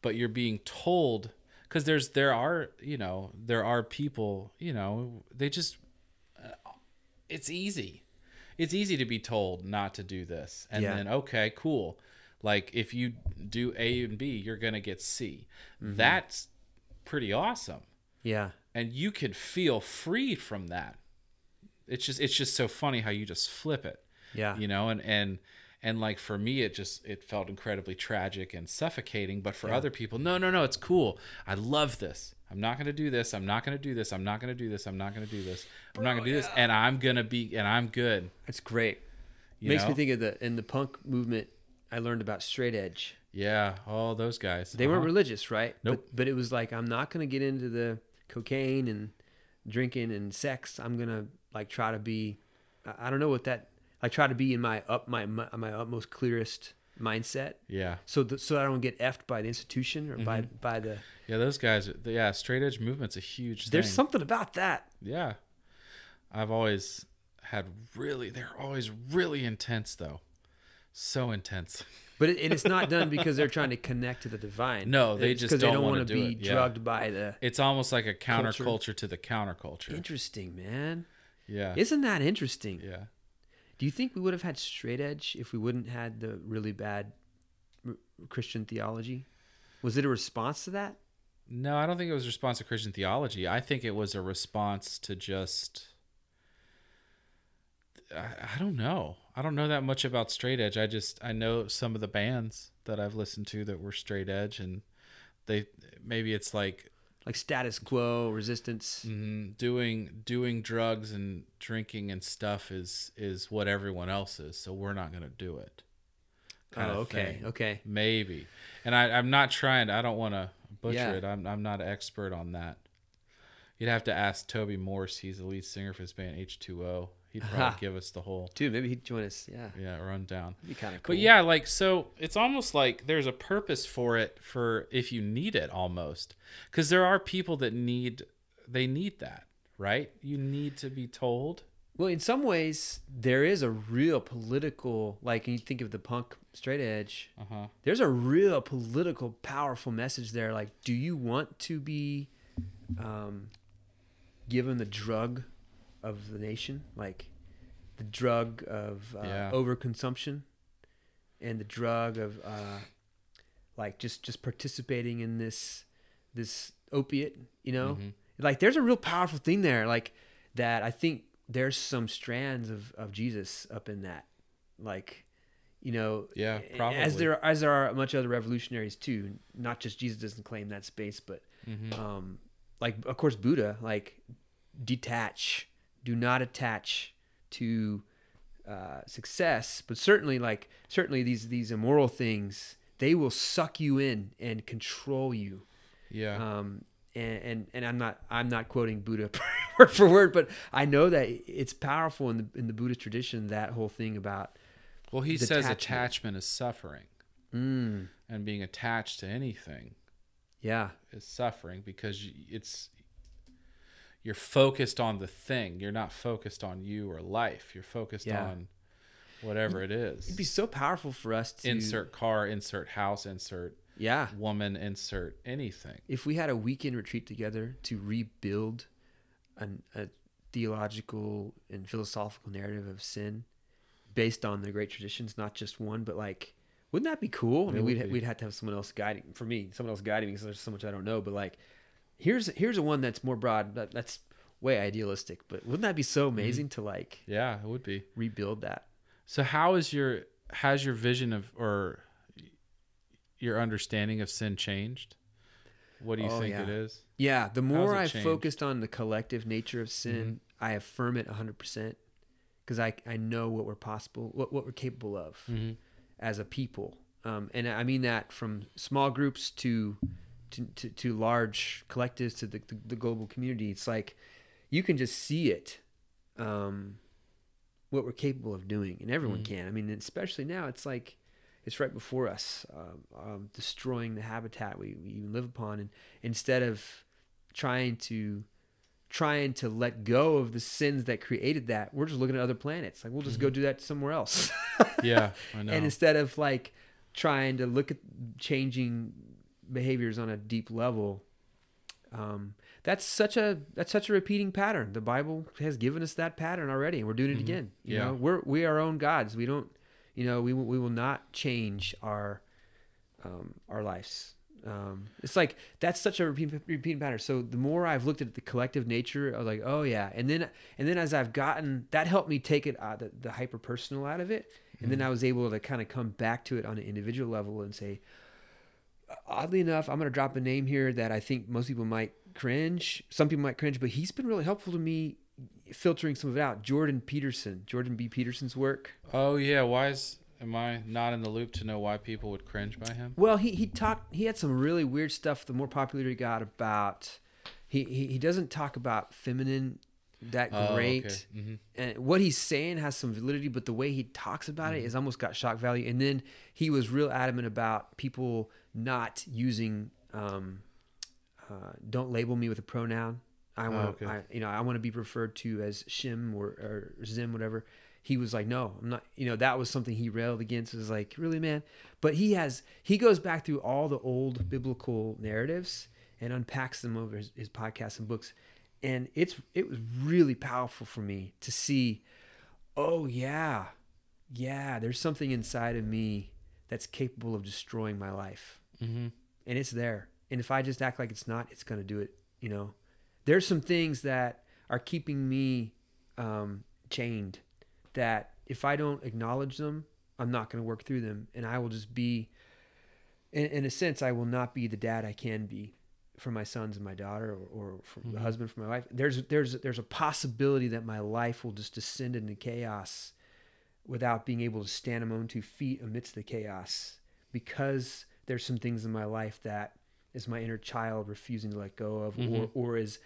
But you're being told because there's there are you know there are people you know they just uh, it's easy. It's easy to be told not to do this. And Yeah. then, okay, cool. Like if you do A and B, you're going to get C. Mm-hmm. That's pretty awesome. Yeah. And you could feel free from that. It's just it's just so funny how you just flip it. Yeah. You know, and and and like for me it just it felt incredibly tragic and suffocating, but for Yeah. other people, no, no, no, it's cool. I love this. I'm not going to do this. I'm not going to do this. I'm not going to do this. I'm not going to do this. I'm not going to do this and I'm going to be and I'm good. That's great. You Makes know? me think of the in the punk movement. I learned about straight edge. Yeah, all those guys. They weren't Uh-huh. religious, right? Nope. But, but it was like I'm not gonna get into the cocaine and drinking and sex. I'm gonna like try to be. I I don't know what that. Like try to be in my up my my, my utmost clearest mindset. Yeah, So th- so I don't get effed by the institution or by Mm-hmm. by the. yeah, those guys. are- Yeah, straight edge movement's a huge. There's thing. something about that. Yeah, I've always had really. They're always really intense though, so intense. But it, and it's not done because they're trying to connect to the divine. No, they It's just 'cause they don't wanna do be it, yeah. drugged by the. It's almost like a Culture. counterculture to the counterculture. Interesting, man. Yeah, Isn't that interesting? yeah. Do you think we would have had straight edge if we wouldn't had the really bad Christian theology? Was it a response to that? No, I don't think it was a response to Christian theology. I think it was a response to just. I, I don't know. I don't know that much about straight edge. I just I know some of the bands that I've listened to that were straight edge, and they maybe it's like Like status quo, resistance. mm, doing doing drugs and drinking and stuff is is what everyone else is, so we're not gonna do it. oh, okay, thing. okay. Maybe, and I I'm not trying. I don't want to butcher Yeah. it. I'm I'm not an expert on that. You'd have to ask Toby Morse. He's the lead singer for his band H2O. He'd probably give us the whole Dude, maybe he'd join us. Yeah, yeah rundown. be kind of cool. But yeah, like so it's almost like there's a purpose for it for if you need it almost. Cuz there are people that need they need that, right? You need to be told. Well, in some ways, there is a real political, like you think of the punk straight edge, Uh-huh. there's a real political, powerful message there. Like, do you want to be um, given the drug of the nation? Like, the drug of uh, Yeah. overconsumption and the drug of uh, like just just participating in this this opiate you know Mhm. like there's a real powerful thing there like that i think there's some strands of, of jesus up in that like you know Yeah, probably as there as there are much other revolutionaries too not just jesus doesn't claim that space but Mhm. um like of course buddha like detach do not attach to uh, success but certainly like certainly these these immoral things they will suck you in and control you. Yeah. um and, and and i'm not i'm not quoting buddha word for word but i know that it's powerful in the in the buddhist tradition that whole thing about well, he says attachment is suffering. Mm, and being attached to anything yeah. is suffering because it's you're focused on the thing. You're not focused on you or life. You're focused Yeah. on whatever it is. it'd be so powerful for us to insert car, insert house, insert yeah woman, insert anything. if we had a weekend retreat together to rebuild an, a theological and philosophical narrative of sin based on the great traditions, not just one, but like, wouldn't that be cool? I mean, we'd, be. we'd have to have someone else guiding for me, someone else guiding me because there's so much I don't know. But like, here's here's a one that's more broad. That, that's way idealistic, but wouldn't that be so amazing to like Yeah, it would be. rebuild that? So how is your has your vision of or your understanding of sin changed? What do you Oh, think yeah. it is? Yeah, the more I focused on the collective nature of sin, Mm-hmm. I affirm it 100% because I, I know what we're possible, what, what we're capable of Mm-hmm. as a people. Um, and I mean that from small groups to to, to, to large collectives to the, the, the global community it's like you can just see it um, what we're capable of doing and everyone Mhm. can i mean especially now it's like it's right before us um, um, destroying the habitat we, we live upon and instead of trying to trying to let go of the sins that created that we're just looking at other planets like we'll just go do that somewhere else Yeah, I know. and instead of like trying to look at changing behaviors on a deep level um, that's such a that's such a repeating pattern. The bible has given us that pattern already and we're doing it Mhm. again. You Yeah. know we're we are our own gods. We don't you know we, will- we will not change our um, our lives. Um, it's like that's such a repeat, repeating pattern. So the more i've looked at the collective nature i was like oh yeah. And then and then as i've gotten that helped me take it out the, the hyper personal out of it. And then i was able to kind of come back to it on an individual level and say oddly enough i'm going to drop a name here that i think most people might cringe some people might cringe but he's been really helpful to me filtering some of it out jordan peterson jordan b peterson's work oh yeah, why is am I not in the loop to know why people would cringe by him? Well, he he talked. He had some really weird stuff. The more popular he got about, he he, he doesn't talk about feminine that Oh, great. okay. Mhm. And what he's saying has some validity, but the way he talks about it is almost got shock value. And then he was real adamant about people not using. Um, uh, don't label me with a pronoun. I Oh, want, okay. I, you know, I want to be referred to as Shim or, or Zim, whatever. He was like, no, I'm not. You know, that was something he railed against. It was like, really, man. But he has, he goes back through all the old biblical narratives and unpacks them over his, his podcasts and books, and it's it was really powerful for me to see. Oh yeah, yeah. There's something inside of me that's capable of destroying my life Mhm. and it's there. And if I just act like it's not, it's going to do it. You know, there's some things that are keeping me um, chained that if I don't acknowledge them, I'm not going to work through them, and I will just be, in, in a sense, I will not be the dad I can be for my sons and my daughter, or, or for the Mhm. husband for my wife. There's there's there's a possibility that my life will just descend into chaos without being able to stand on my own two feet amidst the chaos because there's some things in my life that is my inner child refusing to let go of Mhm. or or is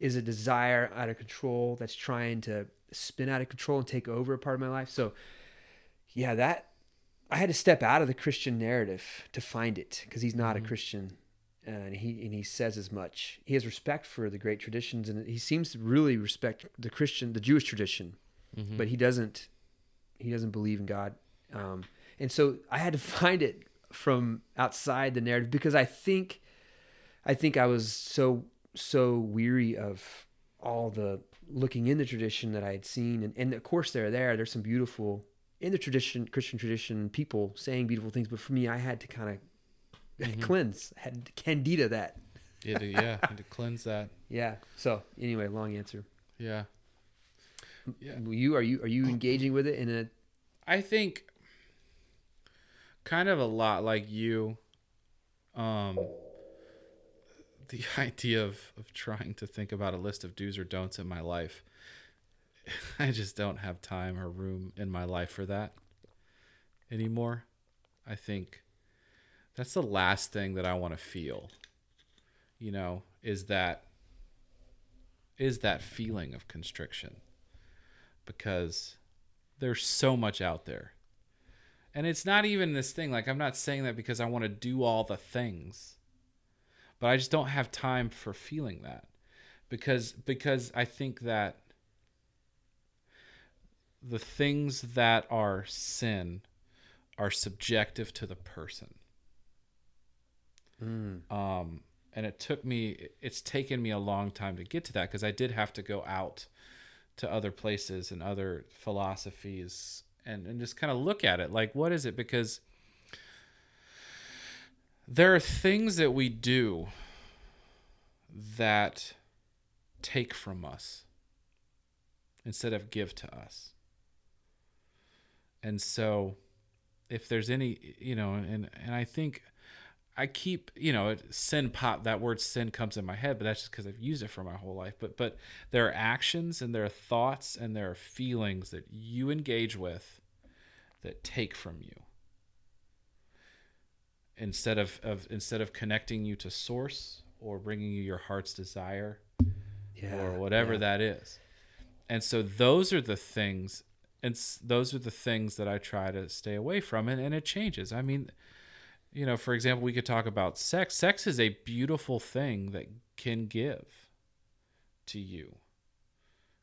is a desire out of control that's trying to spin out of control and take over a part of my life so yeah that i had to step out of the christian narrative to find it because he's not Mhm. a christian and he and he says as much he has respect for the great traditions and he seems to really respect the christian the jewish tradition Mhm. but he doesn't he doesn't believe in god um, and so i had to find it from outside the narrative because i think i think i was so so weary of all the looking in the tradition that i had seen and, and of course they're there there's some beautiful in the tradition christian tradition people saying beautiful things but for me i had to kind of Mhm. cleanse had to candida that yeah, to, yeah, to cleanse that. yeah so anyway long answer Yeah. Yeah. you are you are you engaging with it in a I think kind of a lot like you um the idea of of trying to think about a list of do's or don'ts in my life I just don't have time or room in my life for that anymore. I think that's the last thing that I want to feel. You know, is that is that feeling of constriction. Because there's so much out there. And it's not even this thing like I'm not saying that because I want to do all the things. But I just don't have time for feeling that. Because because I think that the things that are sin are subjective to the person. Um and it took me it's taken me a long time to get to that because I did have to go out to other places and other philosophies and, and just kind of look at it like what is it? Because there are things that we do that take from us instead of give to us. And so if there's any you know and and i think I keep, you know, sin pop. That word sin comes in my head, but that's just because I've used it for my whole life. But but there are actions and there are thoughts and there are feelings that you engage with that take from you. instead of, of instead of connecting you to source or bringing you your heart's desire Yeah. or whatever yeah. that is. And so those are the things and those are the things that I try to stay away from and, and it changes. I mean, you know, for example, we could talk about sex. Sex is a beautiful thing that can give to you.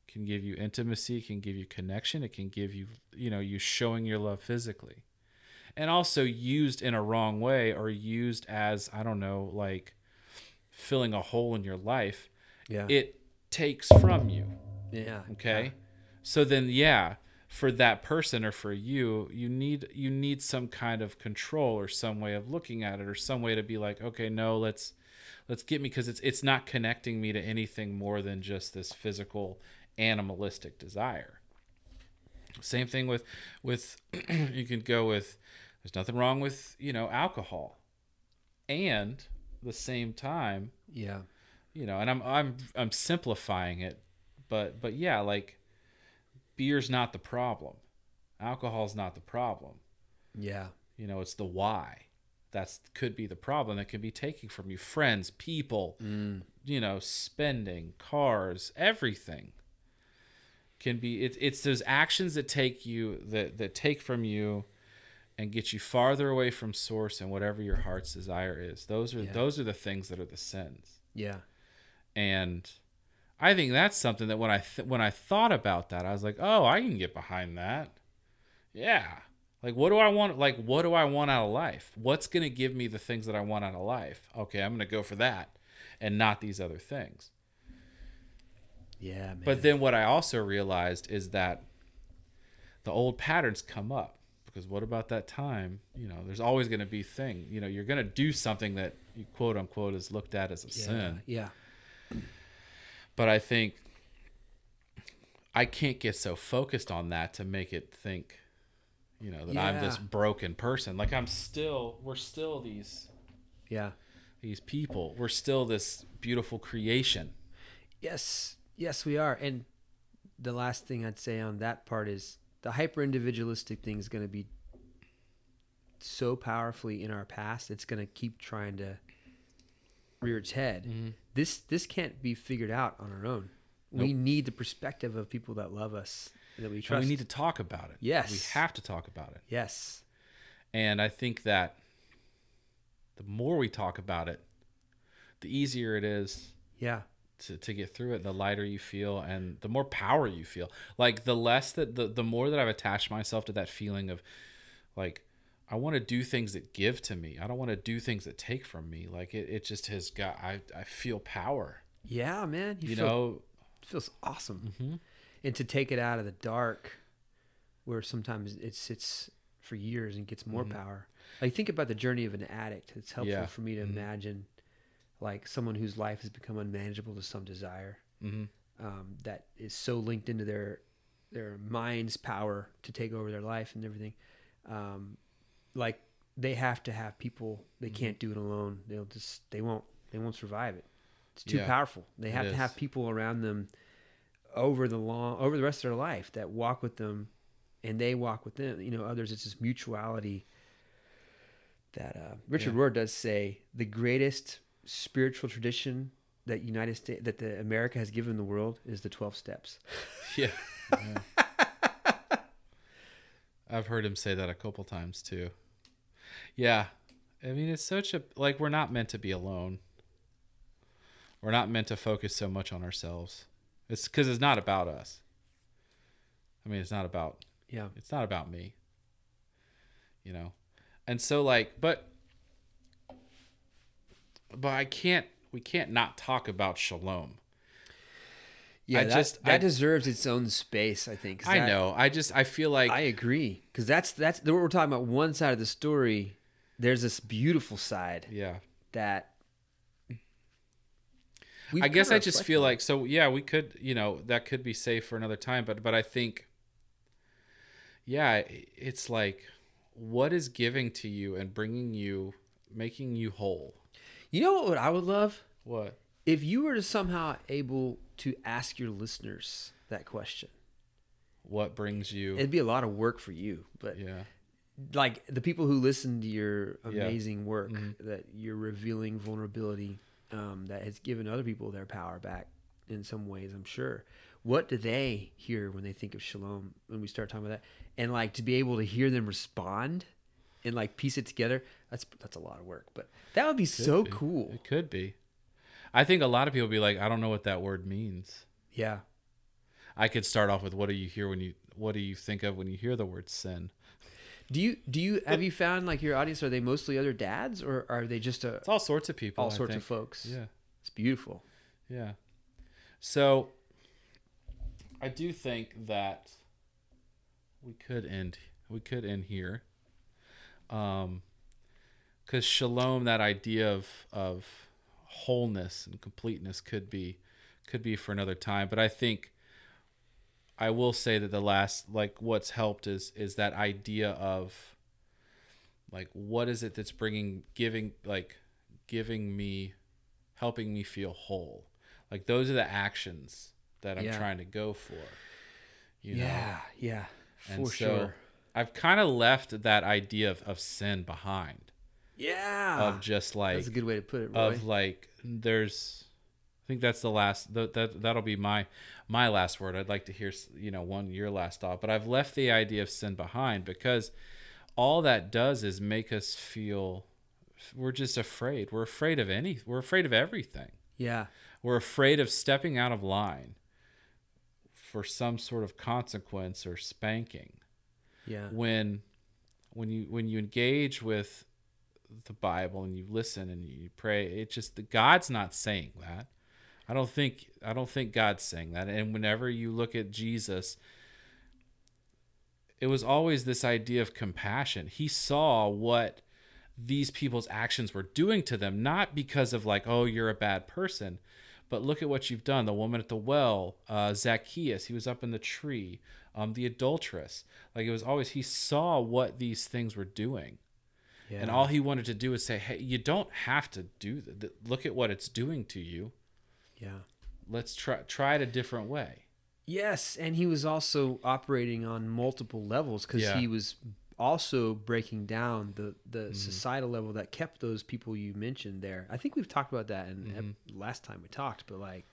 Can give you intimacy, can give you connection, it can give you, you know, you showing your love physically. And also used in a wrong way or used as, I don't know, like filling a hole in your life, Yeah. it takes from you. yeah. Okay. So then, yeah, for that person or for you, you need you need some kind of control or some way of looking at it or some way to be like, okay, no, let's let's get me because it's it's not connecting me to anything more than just this physical animalistic desire. Same thing with with you can go with there's nothing wrong with you know alcohol, and the same time Yeah. you know and i'm i'm i'm simplifying it but but yeah like beer's not the problem alcohol's not the problem Yeah. you know it's the why that's could be the problem that could be taking from you friends people Mm. you know spending cars everything can be it, it's those actions that take you that that take from you and get you farther away from source and whatever your heart's desire is those are Yeah. those are the things that are the sins Yeah. and I think that's something that when I th- when I thought about that, I was like, oh, I can get behind that. Yeah, like what do I want? Like what do I want out of life? What's gonna give me the things that I want out of life? Okay, I'm gonna go for that, and not these other things. Yeah, man. But then what I also realized is that the old patterns come up because what about that time? You know, there's always going to be thing. You know, you're going to do something that you quote unquote is looked at as a yeah. sin. Yeah. But I think I can't get so focused on that to make it think, you know, that I'm this broken person. Like I'm still, we're still these Yeah. these people. We're still this beautiful creation. Yes, yes, we are. And the last thing I'd say on that part is the hyper individualistic thing is going to be so powerfully in our past. It's going to keep trying to rear its head. Mm-hmm. This this can't be figured out on our own. We need the perspective of people that love us that we And trust. we need to talk about it. Yes. we have to talk about it. yes. And I think that the more we talk about it, the easier it is Yeah. to, to get through it the lighter you feel and the more power you feel like the less that the, the more that i've attached myself to that feeling of like i want to do things that give to me i don't want to do things that take from me like it, it just has got i, I feel power Yeah, man. you, feel, know it feels awesome. Mhm. And to take it out of the dark, where sometimes it sits for years and gets more power. Like think about the journey of an addict. It's helpful Yeah. for me to imagine, like someone whose life has become unmanageable to some desire hmm um, that is so linked into their their mind's power to take over their life and everything. Um, like they have to have people. They can't do it alone. They'll just they won't they won't survive it. It's too Yeah, powerful. They have to have people around them over the long over the rest of their life that walk with them, and they walk with them. You know, others. It's this mutuality. That uh, Richard Yeah. Rohr does say the greatest spiritual tradition that United States that the America has given the world is the twelve steps. yeah, Yeah. I've heard him say that a couple times too. Yeah. I mean it's such a like we're not meant to be alone. We're not meant to focus so much on ourselves. It's because it's not about us. I mean it's not about Yeah. it's not about me you know? And so like but but i can't we can't not talk about shalom Yeah, I that, just- that I- deserves its own space. I think. i that- know i just i feel like I agree because that's that's what we're talking about. One side of the story. There's this beautiful side yeah that. I guess I just feel on. like so yeah we could you know that could be safe for another time but but I think yeah it's like what is giving to you and bringing you making you whole You know what I would love what if you were to somehow able to ask your listeners that question. what brings you It'd be a lot of work for you, but yeah like the people who listen to your Yeah. amazing work Mhm. that you're revealing vulnerability um, that has given other people their power back in some ways i'm sure what do they hear when they think of shalom when we start talking about that and like to be able to hear them respond and like piece it together that's that's a lot of work but that would be so be. cool It could be. I think a lot of people be like, I don't know what that word means. yeah I could start off with what do you hear when you what do you think of when you hear the word sin? do you do you have you found like your audience are they mostly other dads or are they just a, It's all sorts of people. all I sorts think. of folks Yeah. it's beautiful Yeah. So I do think that we could end we could end here. Um cuz shalom that idea of of wholeness and completeness could be could be for another time, but I think I will say that the last like what's helped is is that idea of like what is it that's bringing giving like giving me helping me feel whole? Like those are the actions that i'm Yeah. trying to go for you know? Yeah yeah for and so sure. I've kind of left that idea of, of sin behind yeah. of just like that's a good way to put it Roy. of like there's i think that's the last that, that that'll be my my last word. I'd like to hear you know one your last thought. But i've left the idea of sin behind because all that does is make us feel we're just afraid. We're afraid of any we're afraid of everything. Yeah. We're afraid of stepping out of line for some sort of consequence or spanking. Yeah. When when you when you engage with the bible and you listen and you pray it just god's not saying that. I don't think i don't think god's saying that. And whenever you look at jesus it was always this idea of compassion. He saw what these people's actions were doing to them not because of like oh you're a bad person but look at what you've done. The woman at the well uh, zacchaeus he was up in the tree um, the adulteress. Like it was always he saw what these things were doing yeah. and all he wanted to do is say hey you don't have to do that look at what it's doing to you. Yeah. Let's try try it a different way. Yes and he was also operating on multiple levels because Yeah. he was also breaking down the the mm-hmm. societal level that kept those people you mentioned there. I think we've talked about that in ep- mm-hmm. last time we talked but like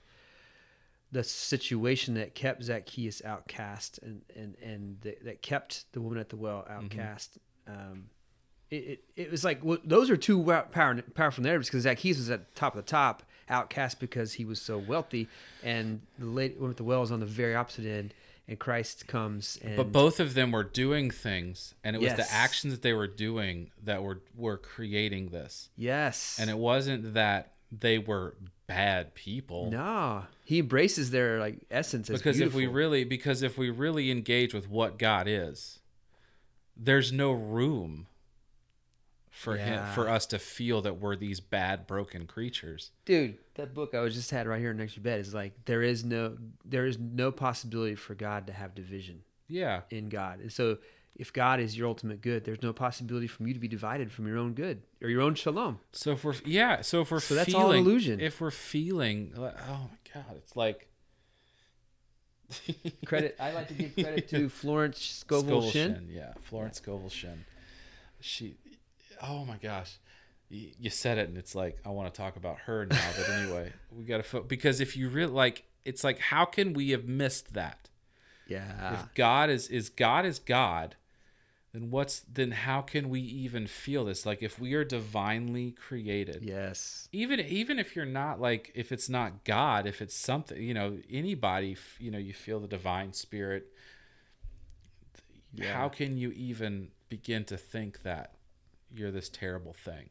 the situation that kept Zacchaeus outcast and and and that, that kept the woman at the well mm-hmm. outcast. Um, it, it it was like well, those are two power, powerful narratives because Zach Zacchaeus was at the top of the top, outcast because he was so wealthy, and the lady at the well is on the very opposite end, and Christ comes and but both of them were doing things and it was Yes. the actions that they were doing that were were creating this. Yes, and it wasn't that they were bad people. No, he embraces their like essence as because if we really because if we really engage with what god is there's no room for him for us to feel that we're these bad broken creatures. Dude that book i was just had right here next to your bed is like there is no there is no possibility for god to have division yeah. in god. And so if god is your ultimate good there's no possibility for you to be divided from your own good or your own shalom. So if we're yeah so if we're So that's feeling all an illusion. if we're feeling like, oh my god it's like credit i like to give credit to florence scovel shinn yeah florence scovel shinn. She oh my gosh. You, you said it and it's like i want to talk about her now but anyway we gotta fo- because if you really like it's like how can we have missed that? Yeah. If god is is god is god then what's then how can we even feel this? Like if we are divinely created yes. even even if you're not like if it's not god if it's something you know anybody you know you feel the divine spirit Yeah. how can you even begin to think that you're this terrible thing.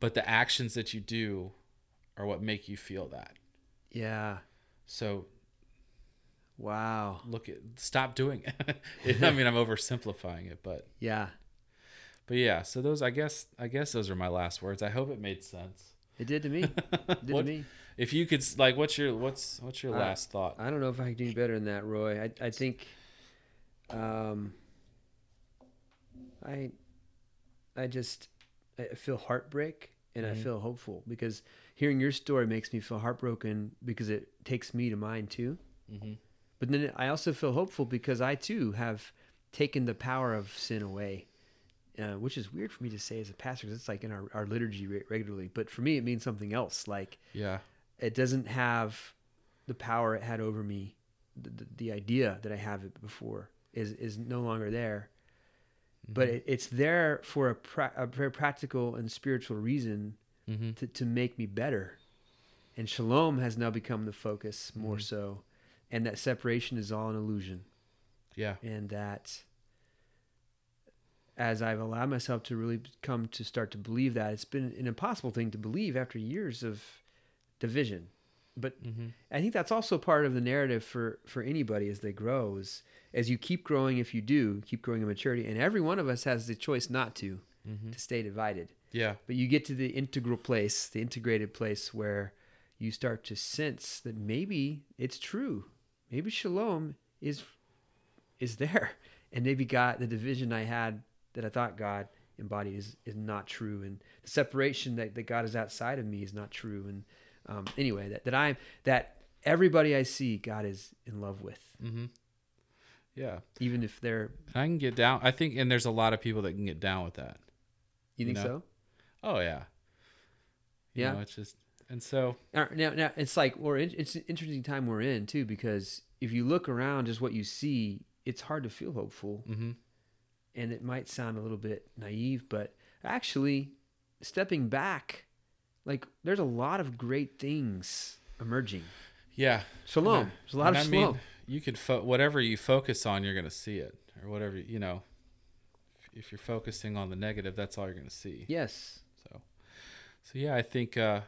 But the actions that you do are what make you feel that. Yeah. So wow. look at stop doing it. I mean i'm oversimplifying it but yeah. But yeah so those i guess i guess those are my last words. I hope it made sense. It did to me. It did What- to me. if you could like what's your what's what's your Uh, last thought? I don't know if I can do any better than that, Roy. I I think, um, I, I just I feel heartbreak and I Mhm. feel hopeful because hearing your story makes me feel heartbroken because it takes me to mine too. mm-hmm. But then I also feel hopeful because I too have taken the power of sin away, uh, which is weird for me to say as a pastor because it's like in our, our liturgy re- regularly. But for me, it means something else. Like Yeah. it doesn't have the power it had over me. The, the, the idea that I have it before is is no longer there. But it, it's there for a, pra- a very practical and spiritual reason Mm-hmm. to, to make me better. And shalom has now become the focus more so. And that separation is all an illusion. Yeah. And that as I've allowed myself to really come to start to believe that, it's been an impossible thing to believe after years of division. But Mm-hmm. I think that's also part of the narrative for, for anybody as they grow is as you keep growing, if you do, keep growing in maturity, and every one of us has the choice not to, Mm-hmm. to stay divided. Yeah. But you get to the integral place, the integrated place where you start to sense that maybe it's true. Maybe shalom is is there. And maybe God the division I had that I thought God embodied is, is not true. And the separation that, that God is outside of me is not true. And um, anyway, that, that I'm that everybody I see God is in love with. Mm-hmm. Yeah. Even if they're I can get down. I think, and there's a lot of people that can get down with that. you think No. so? Oh yeah. You Yeah. know, it's just, and so Now, now, now it's like we're in, it's an interesting time we're in too because if you look around, just what you see, it's hard to feel hopeful, mm-hmm. and it might sound a little bit naive, but actually, stepping back, like there's a lot of great things emerging. yeah. Shalom. And There's a lot of I shalom. mean, you could fo- whatever you focus on, you're gonna see it, or whatever you know. If- If you're focusing on the negative, that's all you're gonna see. yes. So, so yeah, I think uh,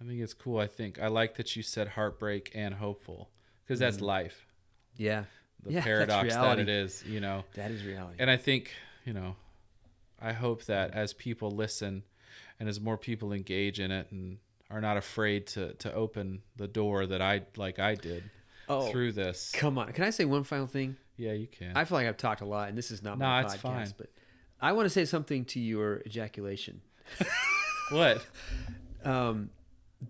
I think it's cool. I think I like that you said heartbreak and hopeful because that's Mhm. life. Yeah. The Yeah, paradox that it is, you know. That is reality. And I think you know, I hope that as people listen, and as more people engage in it, and are not afraid to to open the door that I like I did oh, through this. come on. Can I say one final thing? Yeah, you can. I feel like I've talked a lot, and this is not No, my it's podcast, fine. but I want to say something to your ejaculation. what? um,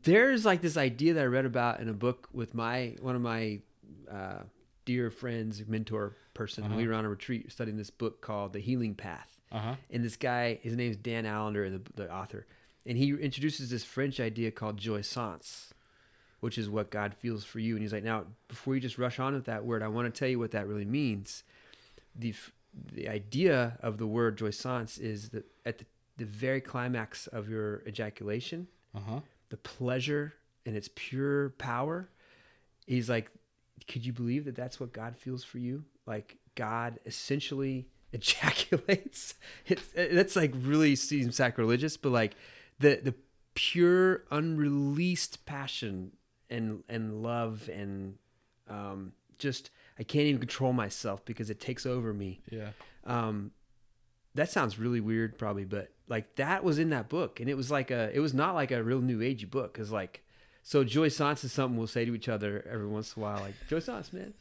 there's like this idea that I read about in a book with my one of my uh, dear friends, mentor person. Uh-huh. We were on a retreat studying this book called The Healing Path, Uh huh. and this guy, his name's Dan Allender, the, the author, and he introduces this French idea called jouissance, which is what God feels for you. And he's like, now before you just rush on with that word, I want to tell you what that really means. The the idea of the word jouissance is that at the, the very climax of your ejaculation, Uh huh. the pleasure and its pure power he's like could you believe that that's what god feels for you like god essentially ejaculates. It's that's like really seems sacrilegious but like the the pure unreleased passion and and love and um just i can't even control myself because it takes over me. Yeah. um that sounds really weird probably but like that was in that book and it was like a it was not like a real new agey book because like so jouissance is something we'll say to each other every once in a while like jouissance man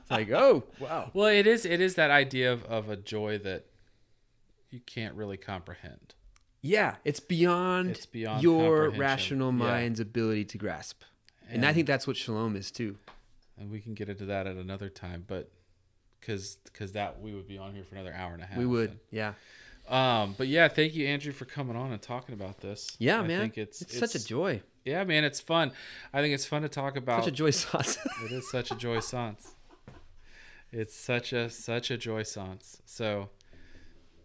it's like oh wow Well, it is. It is that idea of, of a joy that you can't really comprehend. yeah it's beyond, It's beyond your rational Yeah. mind's ability to grasp and, i think that's what shalom is too and we can get into that at another time, but because because that we would be on here for another hour and a half. we would yeah Um, but yeah, thank you, Andrew, for coming on and talking about this. yeah I man think it's, it's, such a joy yeah, man. It's fun. I think it's fun to talk about. such a joy sauce. it is such a joy sans. It's such a such a jouissance. So,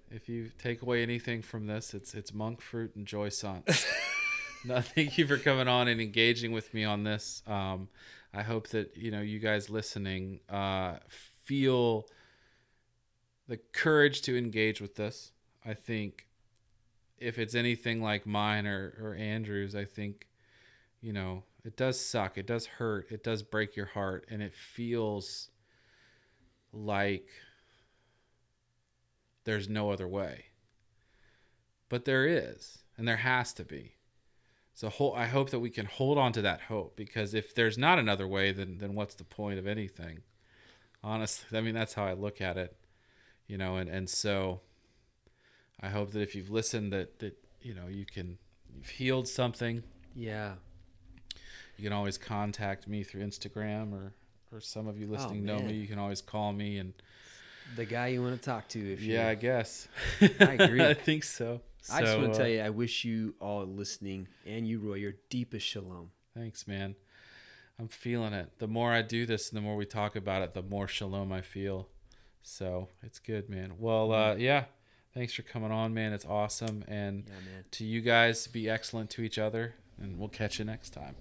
if you take away anything from this, it's it's monk fruit and jouissance. no, thank you for coming on and engaging with me on this. Um, I hope that you know you guys listening uh, feel the courage to engage with this. I think if it's anything like mine or, or Andrew's, I think you know it does suck. It does hurt. It does break your heart, and it feels like there's no other way. But there is, and there has to be. So whole, I hope that we can hold on to that hope because if there's not another way, then then what's the point of anything? Honestly, I mean that's how I look at it, you know. And and so I hope that if you've listened, that that you know you can you've healed something. yeah You can always contact me through Instagram or or some of you listening know me. You can always call me and the guy you want to talk to. If Yeah, I guess. I agree. I think so. I just want to uh, tell you, I wish you all listening and you, Roy, your deepest shalom. Thanks, man. I'm feeling it. The more I do this and the more we talk about it, the more shalom I feel. So it's good, man. Well, uh, yeah. Thanks for coming on, man. It's awesome. And Yeah, to you guys, be excellent to each other. And we'll catch you next time.